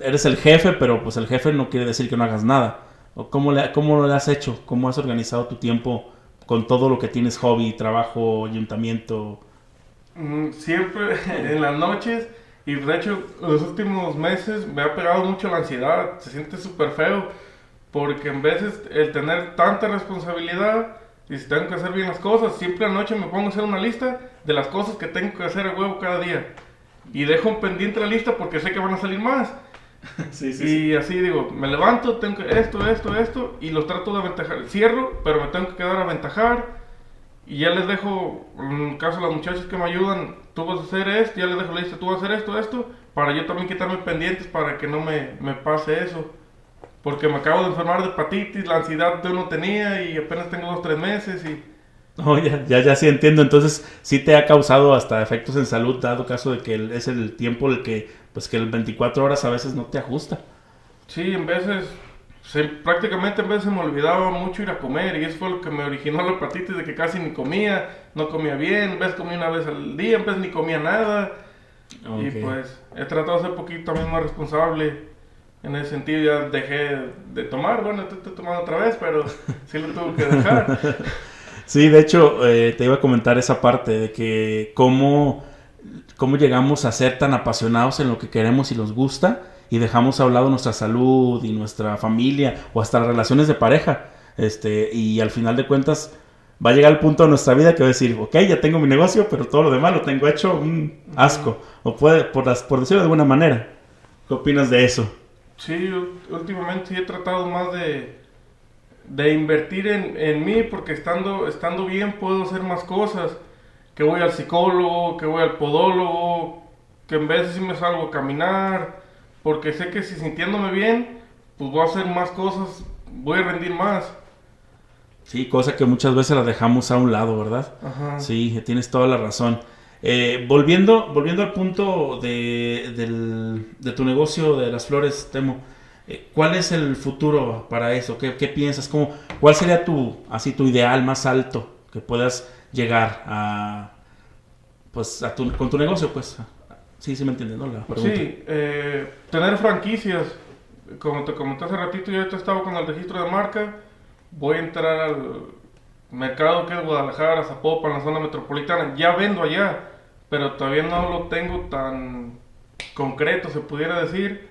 eres el jefe, pero pues el jefe no quiere decir que no hagas nada. ¿O ¿Cómo, le, ¿Cómo lo has hecho? ¿Cómo has organizado tu tiempo con todo lo que tienes, hobby, trabajo, ayuntamiento? Mm, Siempre en las noches y de hecho los últimos meses me ha pegado mucho la ansiedad, se siente súper feo porque en veces el tener tanta responsabilidad y si tengo que hacer bien las cosas, siempre anoche me pongo a hacer una lista de las cosas que tengo que hacer a huevo cada día. Y dejo pendiente la lista porque sé que van a salir más. Sí, y así digo, me levanto, tengo que esto, esto, esto y los trato de aventajar, cierro, pero me tengo que quedar a aventajar. Y ya les dejo, en el caso de las muchachas que me ayudan, tú vas a hacer esto, ya les dejo la lista, tú vas a hacer esto, esto, para yo también quitarme pendientes para que no me, me pase eso. Porque me acabo de enfermar de hepatitis, la ansiedad de uno tenía y apenas tengo dos, tres meses y... Oh, ya, ya, ya sí entiendo. Entonces, sí te ha causado hasta efectos en salud, dado caso de que es el tiempo el que, pues que el 24 horas a veces no te ajusta. Sí, en veces, se- prácticamente en veces me olvidaba mucho ir a comer y eso fue lo que me originó la hepatitis de que casi ni comía, no comía bien, en vez comía una vez al día, en vez ni comía nada Y Ok. pues he tratado de ser un poquito también más responsable. En ese sentido ya dejé de tomar. Bueno, estoy, estoy tomando otra vez, pero sí lo tuve que dejar. Sí, de hecho, eh, te iba a comentar esa parte de que cómo, cómo llegamos a ser tan apasionados en lo que queremos y nos gusta y dejamos a un lado nuestra salud y nuestra familia o hasta las relaciones de pareja. Este, y al final de cuentas va a llegar el punto de nuestra vida que va a decir, ok, ya tengo mi negocio, pero todo lo demás lo tengo hecho un asco. O puede, por, las, por decirlo de alguna manera. ¿Qué opinas de eso? Sí, últimamente sí he tratado más de, de invertir en, en mí porque estando, estando bien puedo hacer más cosas. Que voy al psicólogo, que voy al podólogo, que en vez de si me salgo a caminar, porque sé que si sintiéndome bien, pues voy a hacer más cosas, voy a rendir más. Sí, cosa que muchas veces la dejamos a un lado, ¿verdad? Ajá. Sí, tienes toda la razón. Eh, volviendo, volviendo al punto de, del- de tu negocio de las flores, Temo, eh, ¿cuál es el futuro para eso? ¿Qué, qué piensas? ¿Cómo, ¿Cuál sería tu, así, tu ideal más alto que puedas llegar a, pues, a tu, con tu negocio? Pues, sí, sí me entiendes, ¿no? Sí, eh, tener franquicias. Como te comenté hace ratito, yo ahorita estaba con el registro de marca. Voy a entrar al mercado que es Guadalajara, Zapopan, la zona metropolitana. Ya vendo allá, pero todavía no lo tengo tan concreto, se pudiera decir.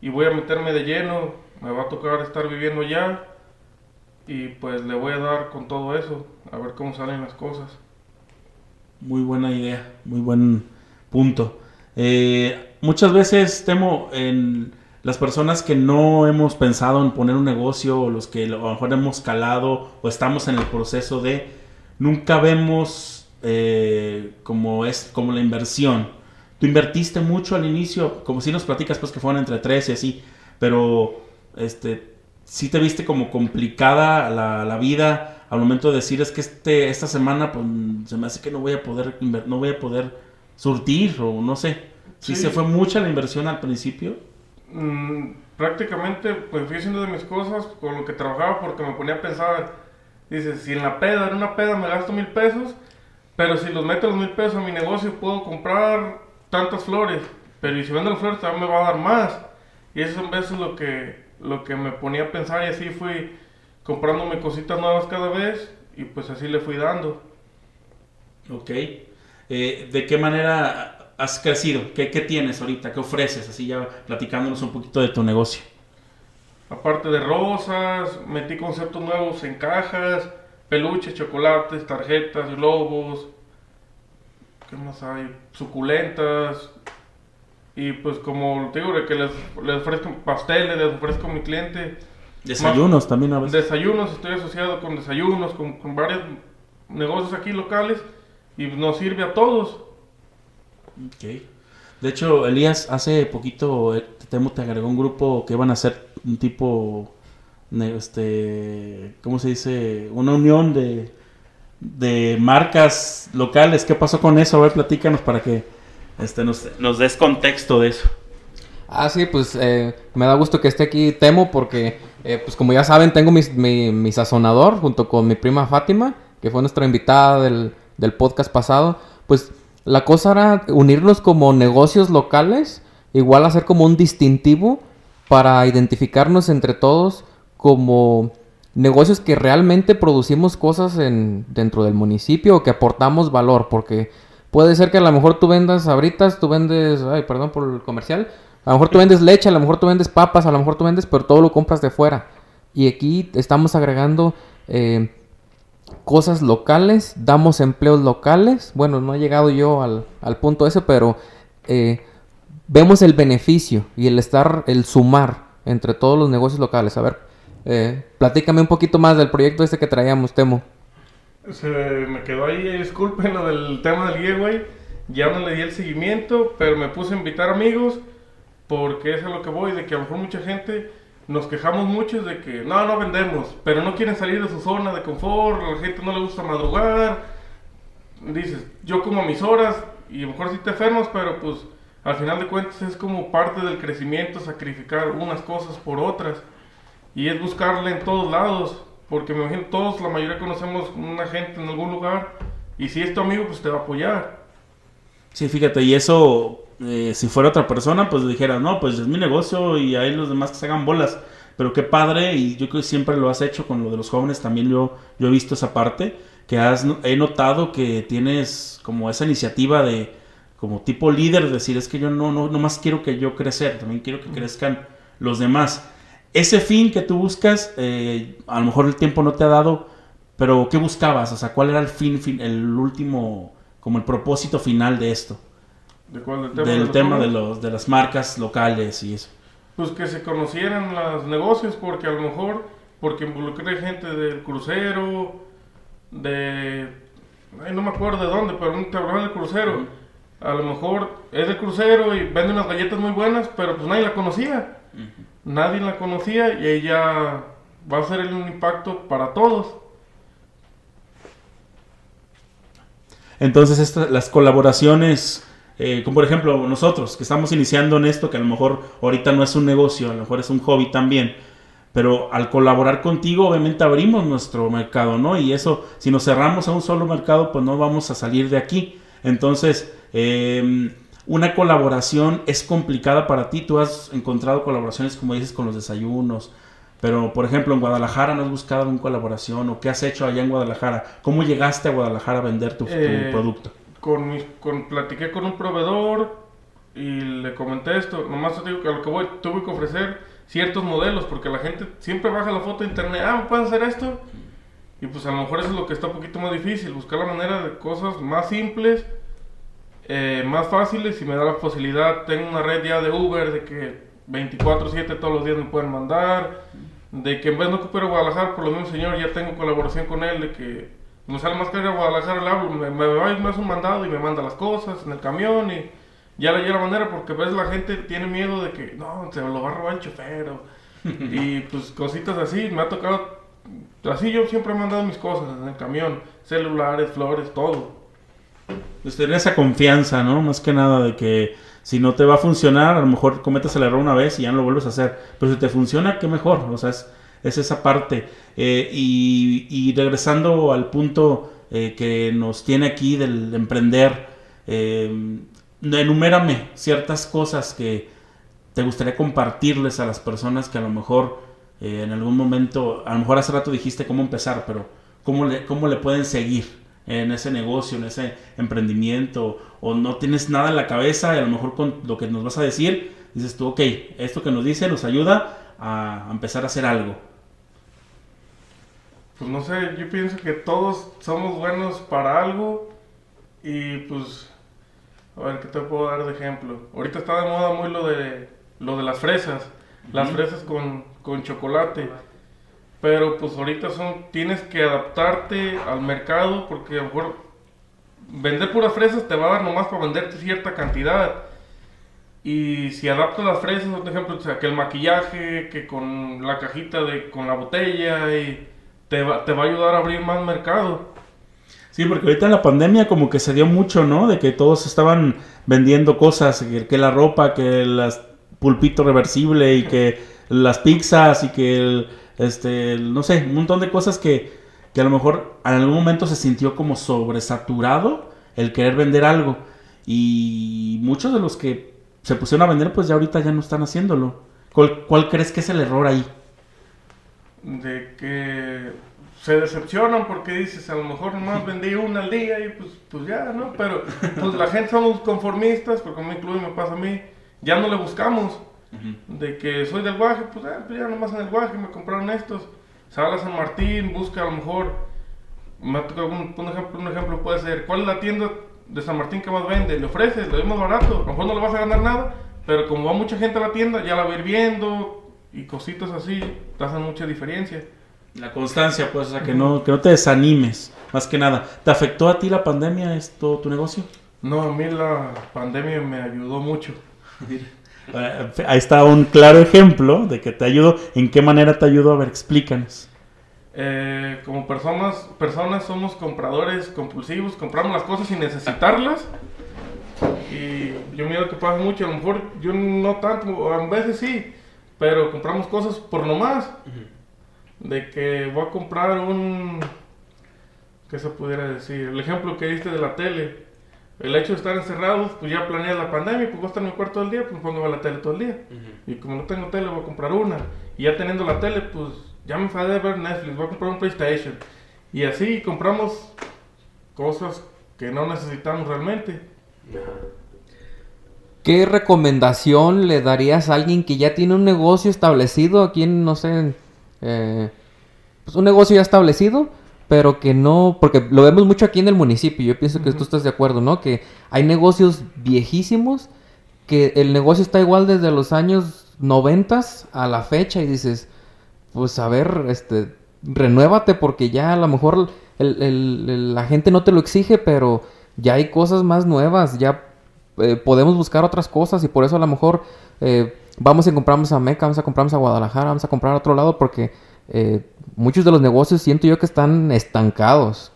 Y voy a meterme de lleno. Me va a tocar estar viviendo allá. Y pues le voy a dar con todo eso, a ver cómo salen las cosas. Muy buena idea, muy buen punto. Eh, muchas veces temo en las personas que no hemos pensado en poner un negocio o los que a lo mejor hemos calado o estamos en el proceso de nunca vemos eh, como es como la inversión. Tú invertiste mucho al inicio, como si nos platicas pues que fueron entre tres y así, pero este sí te viste como complicada la, la vida al momento de decir es que este esta semana pues se me hace que no voy a poder no voy a poder surtir o no sé. Si Sí. se fue mucha la inversión al principio. Mm, prácticamente pues fui haciendo de mis cosas con lo que trabajaba porque me ponía a pensar, dices, si en la peda, en una peda me gasto mil pesos, pero si los meto los mil pesos a mi negocio puedo comprar tantas flores, pero si vendo las flores también me va a dar más. Y eso en veces lo que, lo que me ponía a pensar y así fui comprándome cositas nuevas cada vez y pues así le fui dando. Ok. Eh, ¿De qué manera has crecido? ¿Qué, ¿Qué tienes ahorita? ¿Qué ofreces? Así ya platicándonos un poquito de tu negocio. Aparte de rosas, metí conceptos nuevos en cajas, peluches, chocolates, tarjetas, globos. ¿Qué más hay? Suculentas. Y pues como te digo, que les, les ofrezco pasteles, les ofrezco a mi cliente. Desayunos también a veces. Desayunos, estoy asociado con desayunos, con, con varios negocios aquí locales. Y nos sirve a todos. Ok. De hecho, Elías, hace poquito eh, Temo te agregó un grupo que iban a hacer un tipo, este, ¿cómo se dice? Una unión de, de marcas locales. ¿Qué pasó con eso? A ver, platícanos para que este, nos, nos des contexto de eso. Ah, sí, pues eh, me da gusto que esté aquí Temo porque, eh, pues como ya saben, tengo mis- mi, mi sazonador junto con mi prima Fátima, que fue nuestra invitada del, del podcast pasado. Pues la cosa era unirlos como negocios locales, igual hacer como un distintivo para identificarnos entre todos como negocios que realmente producimos cosas en, dentro del municipio o que aportamos valor, porque puede ser que a lo mejor tú vendas sabritas, tú vendes, ay, perdón por el comercial, a lo mejor tú vendes leche, a lo mejor tú vendes papas, a lo mejor tú vendes, pero todo lo compras de fuera. Y aquí estamos agregando eh, cosas locales, damos empleos locales. Bueno, no he llegado yo al, al punto ese, pero eh, vemos el beneficio y el estar, el sumar entre todos los negocios locales. A ver, eh, platícame un poquito más del proyecto este que traíamos, Temo. Se me quedó ahí, disculpen lo del tema del giveaway. Ya no le di el seguimiento, pero me puse a invitar amigos porque es a lo que voy, de que a lo mejor mucha gente nos quejamos mucho de que no, no vendemos, pero no quieren salir de su zona de confort, la gente no le gusta madrugar. Dices, yo como a mis horas y a lo mejor sí te enfermas, pero pues al final de cuentas es como parte del crecimiento sacrificar unas cosas por otras. Y es buscarle en todos lados. Porque me imagino todos, la mayoría conocemos una gente en algún lugar. Y si es tu amigo, pues te va a apoyar. Sí, fíjate, y eso eh, si fuera otra persona, pues dijera, no, pues es mi negocio y ahí los demás que se hagan bolas. Pero qué padre, y yo creo que siempre lo has hecho con lo de los jóvenes, también yo, yo he visto esa parte, que has, he notado que tienes como esa iniciativa de, como tipo líder, decir, es que yo no, no, no más quiero que yo crecer, también quiero que crezcan los demás. Ese fin que tú buscas, eh, a lo mejor el tiempo no te ha dado, pero ¿qué buscabas? O sea, ¿cuál era el fin, fin el último, como el propósito final de esto? ¿De cuál? ¿Del tema, Del de, los tema de, los, de las marcas locales y eso. Pues que se conocieran los negocios, porque a lo mejor, porque involucré gente del crucero, de... ay, no me acuerdo de dónde, pero un cabrón del crucero. A lo mejor es del crucero y vende unas galletas muy buenas, pero pues nadie la conocía. Nadie la conocía y ella va a ser un impacto para todos. Entonces, esta- las colaboraciones, eh, como por ejemplo nosotros, que estamos iniciando en esto, que a lo mejor ahorita no es un negocio, a lo mejor es un hobby también, pero al colaborar contigo, obviamente abrimos nuestro mercado, ¿no? Y eso, si nos cerramos a un solo mercado, pues no vamos a salir de aquí. Entonces, eh, una colaboración es complicada para ti. Tú has encontrado colaboraciones, como dices, con los desayunos. Pero, por ejemplo, en Guadalajara no has buscado alguna colaboración o qué has hecho allá en Guadalajara. ¿Cómo llegaste a Guadalajara a vender tu, tu Eh, producto? Con, mis- con platiqué con un proveedor y le comenté esto. Nomás te digo que a lo que voy, tuve que ofrecer ciertos modelos porque la gente siempre baja la foto de internet. Ah, ¿me pueden hacer esto? Y pues a lo mejor eso es lo que está un poquito más difícil. Buscar la manera de cosas más simples, eh, más fáciles y me da la facilidad. Tengo una red ya de Uber de que 24/7 todos los días me pueden mandar. De que en vez de no ocupar Guadalajara, por lo mismo señor, ya tengo colaboración con él. De que me sale más caro ir a Guadalajara, le hablo, me, me, va y me hace un mandado y me manda las cosas en el camión. Y ya le la manera porque a veces la gente tiene miedo de que no, se lo va a robar el chofer. y pues cositas así. Me ha tocado. Así yo siempre he mandado mis cosas en el camión: celulares, flores, todo. Pues tener esa confianza, ¿no? Más que nada de que si no te va a funcionar, a lo mejor cometes el error una vez y ya no lo vuelves a hacer. Pero si te funciona, qué mejor. O sea, es, es esa parte. Eh, y, regresando al punto eh, que nos tiene aquí del emprender, eh, enumérame ciertas cosas que te gustaría compartirles a las personas que a lo mejor en algún momento, a lo mejor hace rato dijiste cómo empezar, pero cómo le, cómo le pueden seguir en ese negocio, en ese emprendimiento, o no tienes nada en la cabeza y a lo mejor con lo que nos vas a decir, dices tú, ok, esto que nos dice nos ayuda a empezar a hacer algo. Pues no sé, yo pienso que todos somos buenos para algo y pues a ver qué te puedo dar de ejemplo. Ahorita está de moda muy lo de lo de las fresas, las fresas con, con chocolate. Pero pues ahorita son tienes que adaptarte al mercado porque a lo mejor vender puras fresas te va a dar nomás para venderte cierta cantidad. Y si adaptas las fresas, por ejemplo, o sea, que el maquillaje, que con la cajita de con la botella y te va, te va a ayudar a abrir más mercado. Sí, porque ahorita en la pandemia como que se dio mucho, ¿no? De que todos estaban vendiendo cosas, que, la ropa, que las pulpito reversible y que las pizzas y que el, este, no sé, un montón de cosas que, que a lo mejor en algún momento se sintió como sobresaturado el querer vender algo. Y muchos de los que se pusieron a vender, pues ya ahorita ya no están haciéndolo. ¿Cuál, cuál crees que es el error ahí? De que se decepcionan porque dices, a lo mejor nomás vendí una al día y pues, pues ya, ¿no? Pero pues la gente somos conformistas, porque me incluye, me pasa a mí, ya no le buscamos. De que soy del Guaje, pues, ah, pues ya nomás en el Guaje me compraron estos. Sale a San Martín, busca a lo mejor, me un, un ejemplo, un ejemplo puede ser, ¿cuál es la tienda de San Martín que más vende? Le ofreces, le doy más barato, a lo mejor no le vas a ganar nada, pero como va mucha gente a la tienda, ya la va a ir viendo y cositas así, te hacen mucha diferencia. La constancia, pues, o sea, que no, que no te desanimes, más que nada. ¿Te afectó a ti la pandemia, esto, tu negocio? No, a mí la pandemia me ayudó mucho. Ahí está un claro ejemplo de que te ayudó. ¿En qué manera te ayudó? A ver, explícanos. Eh, como personas, personas somos compradores compulsivos, compramos las cosas sin necesitarlas. Y yo miedo que pasa mucho, a lo mejor yo no tanto, a veces sí, pero compramos cosas por nomás. De que voy a comprar un... ¿Qué se pudiera decir? El ejemplo que diste de la tele. el hecho de estar encerrados, pues ya planeé la pandemia, pues voy a estar en mi cuarto todo el día, pues me pongo a ver la tele todo el día. Y como no tengo tele, voy a comprar una. Y ya teniendo la tele, pues ya me enfadé de ver Netflix, voy a comprar un PlayStation. Y así compramos cosas que no necesitamos realmente. ¿Qué recomendación le darías a alguien que ya tiene un negocio establecido aquí en, no sé, eh, pues un negocio ya establecido, pero que no, porque lo vemos mucho aquí en el municipio, yo pienso que tú estás de acuerdo, ¿no? Que hay negocios viejísimos, que el negocio está igual desde los años noventas a la fecha y dices, pues a ver, este, renuévate porque ya a lo mejor el- el- el- la gente no te lo exige, pero ya hay cosas más nuevas, ya eh, podemos buscar otras cosas y por eso a lo mejor eh, vamos y compramos a Meca, vamos a compramos a Guadalajara, vamos a comprar a otro lado porque eh, muchos de los negocios siento yo que están estancados.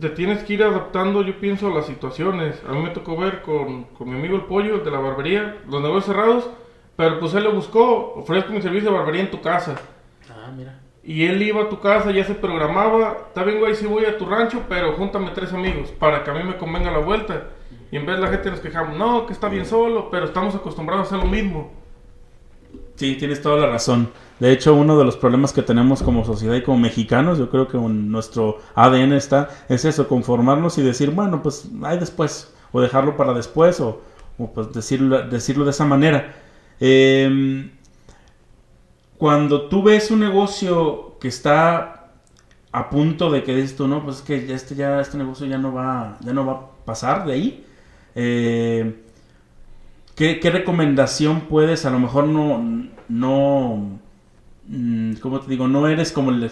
Te tienes que ir adaptando, yo pienso, a las situaciones. A mí me tocó ver con, con mi amigo el pollo, el de la barbería, los negocios cerrados, pero pues él le buscó, ofrezco mi servicio de barbería en tu casa. Ah, mira. Y él iba a tu casa, ya se programaba, está bien güey, sí voy a tu rancho, pero júntame tres amigos para que a mí me convenga la vuelta. Y en vez la gente nos quejamos, no, que está bien solo, pero estamos acostumbrados a hacer lo mismo. Sí, tienes toda la razón. De hecho, uno de los problemas que tenemos como sociedad y como mexicanos, yo creo que en nuestro ADN está, es eso, conformarnos y decir, bueno, pues hay después, o dejarlo para después, o, o, pues decirlo, decirlo de esa manera. Eh, cuando tú ves un negocio que está a punto de que dices tú, no, pues es que ya este, ya, este negocio ya no va, ya no va a pasar de ahí. Eh, ¿Qué, recomendación puedes? A lo mejor no, no, mm, ¿cómo te digo? No eres como el,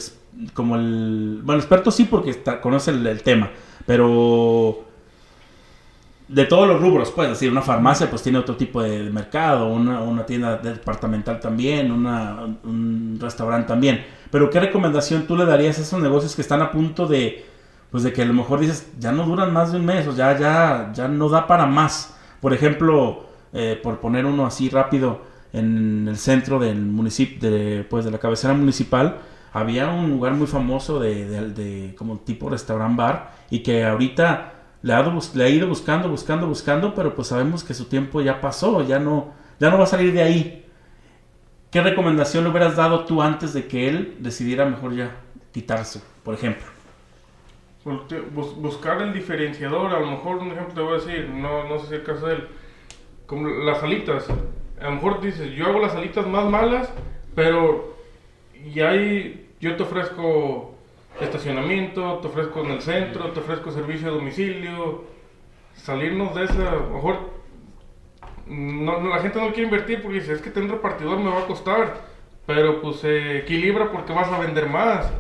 como el, bueno, experto sí porque conoce el, tema, pero de todos los rubros, puedes decir, una farmacia pues tiene otro tipo de mercado, una, una tienda departamental también, una, un restaurante también, pero ¿qué recomendación tú le darías a esos negocios que están a punto de, pues de que a lo mejor dices, ya no duran más de un mes, o ya, ya, ya no da para más? Por ejemplo, eh, por poner uno así rápido, en el centro del municipio, de, pues de la cabecera municipal, había un lugar muy famoso de, de- como tipo restaurant bar y que ahorita le ha, le ha ido buscando, buscando, buscando, pero pues sabemos que su tiempo ya pasó, ya no, ya no va a salir de ahí. ¿Qué recomendación le hubieras dado tú antes de que él decidiera mejor ya quitarse, por ejemplo? Bus- buscar el diferenciador, a lo mejor un ejemplo te voy a decir, no, no sé si el caso de él, como las alitas. A lo mejor dices, yo hago las alitas más malas, pero y ahí yo te ofrezco estacionamiento, te ofrezco en el centro, te ofrezco servicio a domicilio, salirnos de esa, a lo mejor no, no, la gente no quiere invertir porque dice, es que tener repartidor me va a costar, pero pues se equilibra porque vas a vender más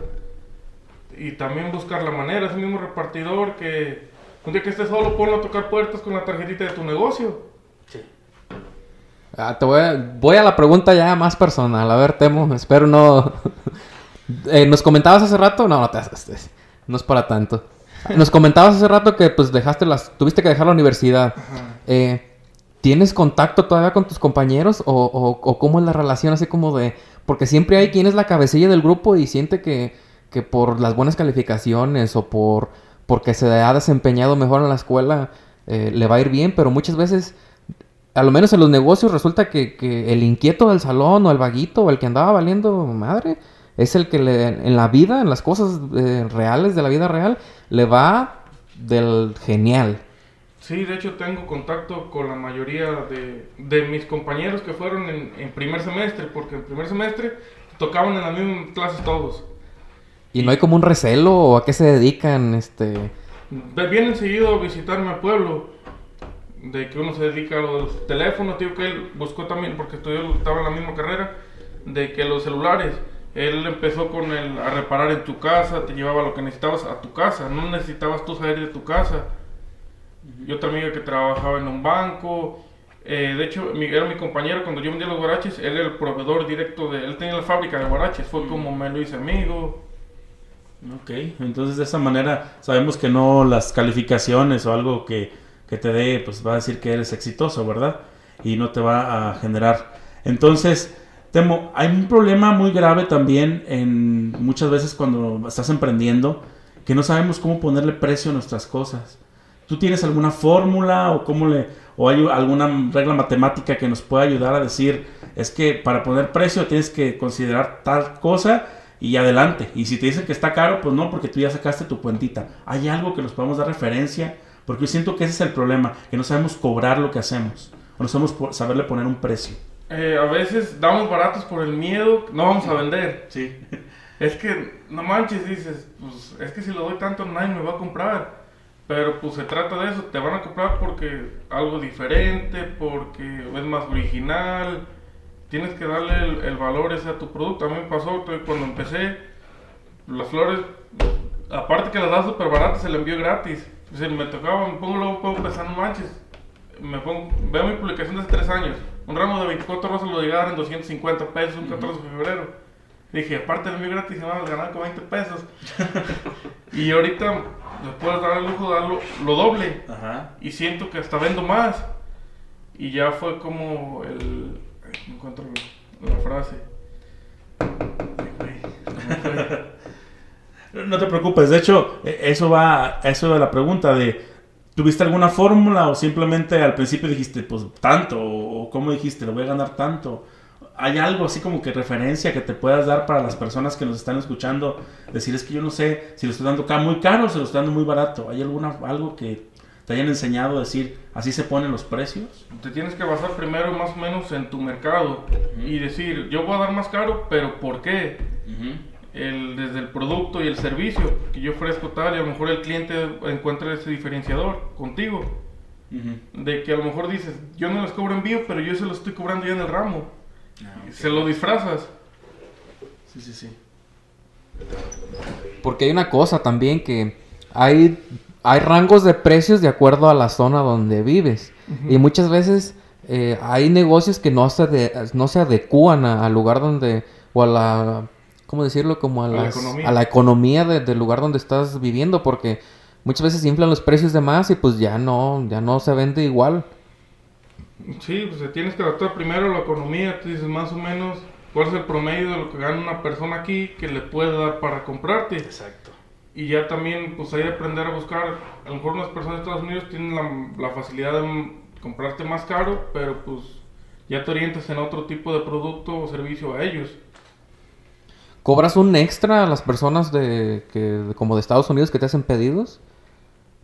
y también buscar la manera, ese mismo repartidor que un día que estés solo ponlo a tocar puertas con la tarjetita de tu negocio. Ah, te voy, a, voy a la pregunta ya más personal. A ver, Temo, espero no... Eh, Nos comentabas hace rato... No, no te haces. No es para tanto. Nos comentabas hace rato que pues dejaste las... Tuviste que dejar la universidad. Eh, ¿Tienes contacto todavía con tus compañeros? O, o- o cómo es la relación así como de...? Porque siempre hay quien es la cabecilla del grupo y siente que, que por las buenas calificaciones o por porque se ha desempeñado mejor en la escuela eh, le va a ir bien, pero muchas veces a lo menos en los negocios resulta que, el inquieto del salón o el vaguito o el que andaba valiendo madre es el que le, en la vida, en las cosas eh, reales de la vida real, le va del genial. Sí, de hecho tengo contacto con la mayoría de, mis compañeros que fueron en, en primer semestre, porque en primer semestre tocaban en las mismas clases todos. Y no hay como un recelo o a qué se dedican, este... Vienen seguido a visitarme al pueblo, de que uno se dedica a los teléfonos, digo que él buscó también, porque estudió, estaba en la misma carrera, de que los celulares, él empezó con el a reparar en tu casa, te llevaba lo que necesitabas a tu casa, no necesitabas tú salir de tu casa. Y otra amiga que trabajaba en un banco, eh, de hecho mi- era mi compañero cuando yo vendía los guaraches, él era el proveedor directo de, él tenía la fábrica de guaraches, fue como me lo hice amigo. Ok, entonces de esa manera sabemos que no las calificaciones o algo que, que te dé, pues va a decir que eres exitoso, ¿verdad? Y no te va a generar. Entonces, Temo, hay un problema muy grave también en muchas veces cuando estás emprendiendo, que no sabemos cómo ponerle precio a nuestras cosas. ¿Tú tienes alguna fórmula o cómo le o hay alguna regla matemática que nos pueda ayudar a decir es que para poner precio tienes que considerar tal cosa y adelante. Y si te dicen que está caro, pues no, porque tú ya sacaste tu cuentita. Hay algo que nos podamos dar referencia, porque yo siento que ese es el problema, que no sabemos cobrar lo que hacemos, o no sabemos saberle poner un precio. Eh, a veces damos baratos por el miedo, no vamos a vender. Sí. Es que, no manches, dices, pues es que si lo doy tanto nadie me va a comprar. Pero pues se trata de eso, te van a comprar porque algo diferente, porque es más original, tienes que darle el, valor ese a tu producto. A mí me pasó cuando empecé, las flores, aparte que las das súper baratas, se le envió gratis. Me tocaba, me pongo luego, puedo pensar, no manches, me pongo, veo mi publicación de hace 3 años, un ramo de 24 rosas lo llegaron en 250 pesos un 14 de febrero. Dije, aparte del envío gratis, se van a ganar con 20 pesos. y ahorita me puedo dar el lujo de darlo lo doble. Y siento que hasta vendo más. Y ya fue como el. No encuentro la frase. No te preocupes, de hecho, e, eso va a eso de la pregunta de ¿tuviste alguna fórmula o simplemente al principio dijiste, pues tanto o cómo dijiste, lo voy a ganar tanto? ¿Hay algo así como que referencia que te puedas dar para las personas que nos están escuchando? Decir, es que yo no sé si lo estoy dando muy caro o si lo estoy dando muy barato. ¿Hay alguna, algo que te hayan enseñado a decir, así se ponen los precios? Te tienes que basar primero más o menos en tu mercado y decir, yo voy a dar más caro, pero ¿por qué? el, desde el producto y el servicio que yo ofrezco tal y a lo mejor el cliente encuentra ese diferenciador contigo. De que a lo mejor dices, yo no les cobro envío, pero yo se lo estoy cobrando ya en el ramo. Ah, se lo disfrazas. Sí, sí, sí. Porque hay una cosa también que hay, hay rangos de precios de acuerdo a la zona donde vives. Y muchas veces eh, hay negocios que no se, no se adecúan al lugar donde, o a la, ¿cómo decirlo? Como a, la, economía, a la economía del lugar donde estás viviendo. Porque muchas veces inflan los precios de más y pues ya no, ya no se vende igual. Sí, pues tienes que adaptar primero la economía, tú dices más o menos cuál es el promedio de lo que gana una persona aquí que le puede dar para comprarte. Exacto. Y ya también, pues hay que aprender a buscar, a lo mejor unas personas de Estados Unidos tienen la, la facilidad de comprarte más caro, pero pues ya te orientas en otro tipo de producto o servicio a ellos. ¿Cobras un extra a las personas de, que, como de Estados Unidos que te hacen pedidos?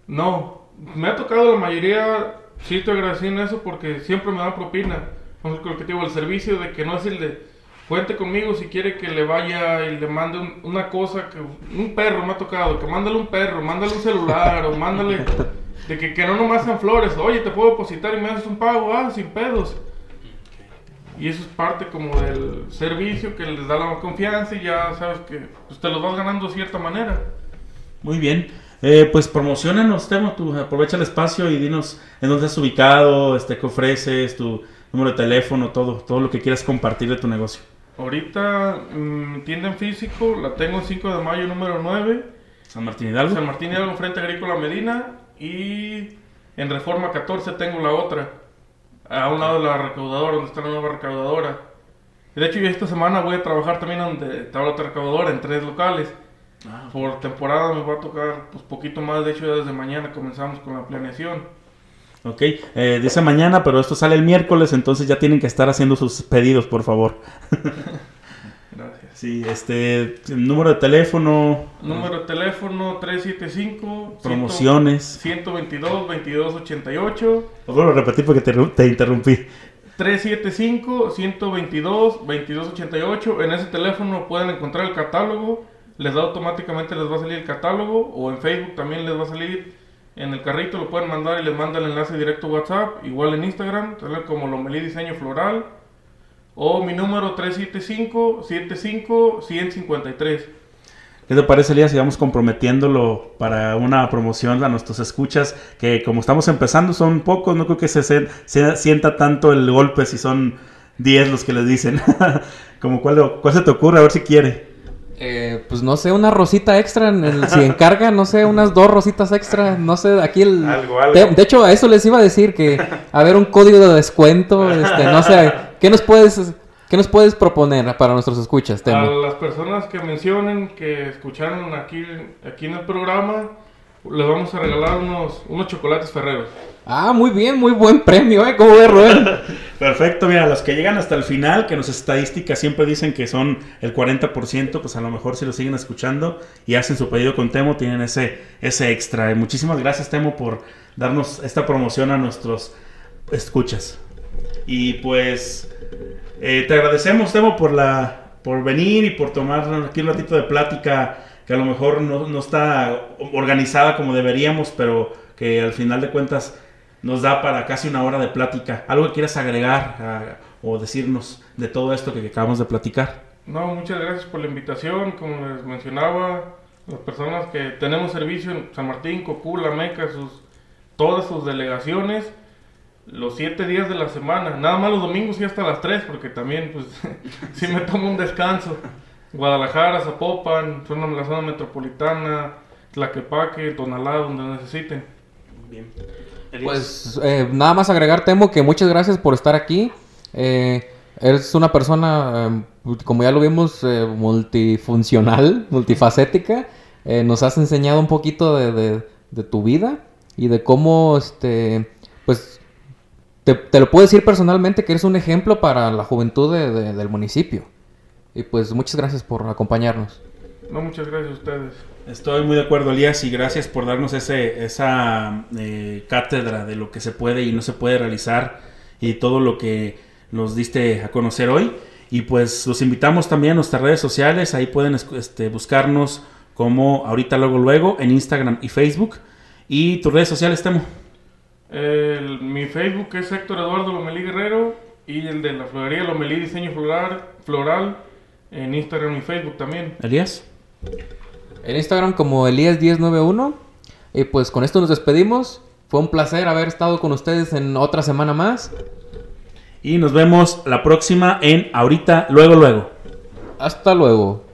No, me ha tocado la mayoría Sí, estoy agradecido en eso porque siempre me dan propina. Con lo que te digo, el servicio de que no es el de cuente conmigo si quiere que le vaya y le mande una cosa que un perro me ha tocado, que mándale un perro, mándale un celular o mándale de que, que no nomás sean flores, oye, te puedo depositar y me haces un pago, ah, sin pedos. Y eso es parte como del servicio que les da la confianza y ya sabes que pues, te los vas ganando de cierta manera. Muy bien. Eh, pues promocionanos, Temo, tú aprovecha el espacio y dinos en dónde estás ubicado, este, qué ofreces, tu número de teléfono, todo, todo lo que quieras compartir de tu negocio. Ahorita mm, tienda en físico, la tengo en 5 de mayo número 9. San Martín Hidalgo. San Martín Hidalgo, frente Agrícola Medina. Y en Reforma 14 tengo la otra. A un lado de la recaudadora, donde está la nueva recaudadora. De hecho, yo esta semana voy a trabajar también donde está la otra recaudadora, en tres locales. Ah, Por temporada me va a tocar pues poquito más, de hecho ya desde mañana comenzamos con la planeación. Ok, eh, dice mañana, pero esto sale el miércoles, entonces ya tienen que estar haciendo sus pedidos, por favor. Gracias. Sí, este, número de teléfono. Número de teléfono 375. Promociones. 122 2288. Vuelvo a repetir porque te, te interrumpí. 375 122 2288. En ese teléfono pueden encontrar el catálogo les da automáticamente, les va a salir el catálogo o en Facebook también les va a salir en el carrito, lo pueden mandar y les manda el enlace directo a WhatsApp, igual en Instagram, como Lomelí Diseño Floral o mi número 375 75 153. ¿Qué te parece, Elías, si vamos comprometiéndolo para una promoción a nuestros escuchas? Que como estamos empezando son pocos, no creo que se, se sienta tanto el golpe si son 10 los que les dicen. como cuál, cuál se te ocurre, a ver si quiere. Eh, pues no sé, una rosita extra, en el, si encarga, no sé, unas dos rositas extra, no sé, aquí el... De, hecho, a eso les iba a decir que, a ver, un código de descuento, este, no sé, ¿qué nos puedes, qué nos puedes proponer para nuestros escuchas, A las personas que mencionen, que escucharon aquí, aquí en el programa, les vamos a regalar unos, unos chocolates ferreros. Ah, muy bien, muy buen premio, ¿eh? ¿Cómo ves, Rubén? Perfecto, mira, los que llegan hasta el final, que nos estadísticas siempre dicen que son el 40%, pues a lo mejor si lo siguen escuchando y hacen su pedido con Temo, tienen ese, ese extra. Y muchísimas gracias, Temo, por darnos esta promoción a nuestros escuchas. Y pues eh, te agradecemos, Temo, por, la, por venir y por tomar aquí un ratito de plática que a lo mejor no, no está organizada como deberíamos, pero que al final de cuentas nos da para casi una hora de plática. ¿Algo que quieras agregar ah, o decirnos de todo esto que acabamos de platicar? No, muchas gracias por la invitación. Como les mencionaba, las personas que tenemos servicio en San Martín, Cocula, Meca, sus, todas sus delegaciones, los siete días de la semana. Nada más los domingos y hasta las tres, porque también, pues, sí me tomo un descanso. Guadalajara, Zapopan, zona, la zona metropolitana, Tlaquepaque, Tonalá, donde necesiten. Bien. Pues eh, nada más agregar, Temo, que muchas gracias por estar aquí. Eh, eres una persona, eh, como ya lo vimos, eh, multifuncional, multifacética. Eh, nos has enseñado un poquito de, de- de tu vida y de cómo, este, pues, te, te lo puedo decir personalmente que eres un ejemplo para la juventud de- de- del municipio. Y pues muchas gracias por acompañarnos. No, muchas gracias a ustedes. Estoy muy de acuerdo, Elías, y gracias por darnos ese, esa eh, cátedra de lo que se puede y no se puede realizar y todo lo que nos diste a conocer hoy. Y pues los invitamos también a nuestras redes sociales, ahí pueden este, buscarnos como ahorita luego luego en Instagram y Facebook. Y tus redes sociales, Temo. El- mi Facebook es Héctor Eduardo Lomelí Guerrero y el de la florería Lomelí Diseño Floral, floral en Instagram y Facebook también. Elías. En Instagram como Elías1091. Y pues con esto nos despedimos. Fue un placer haber estado con ustedes en otra semana más. Y nos vemos la próxima en ahorita luego luego. Hasta luego.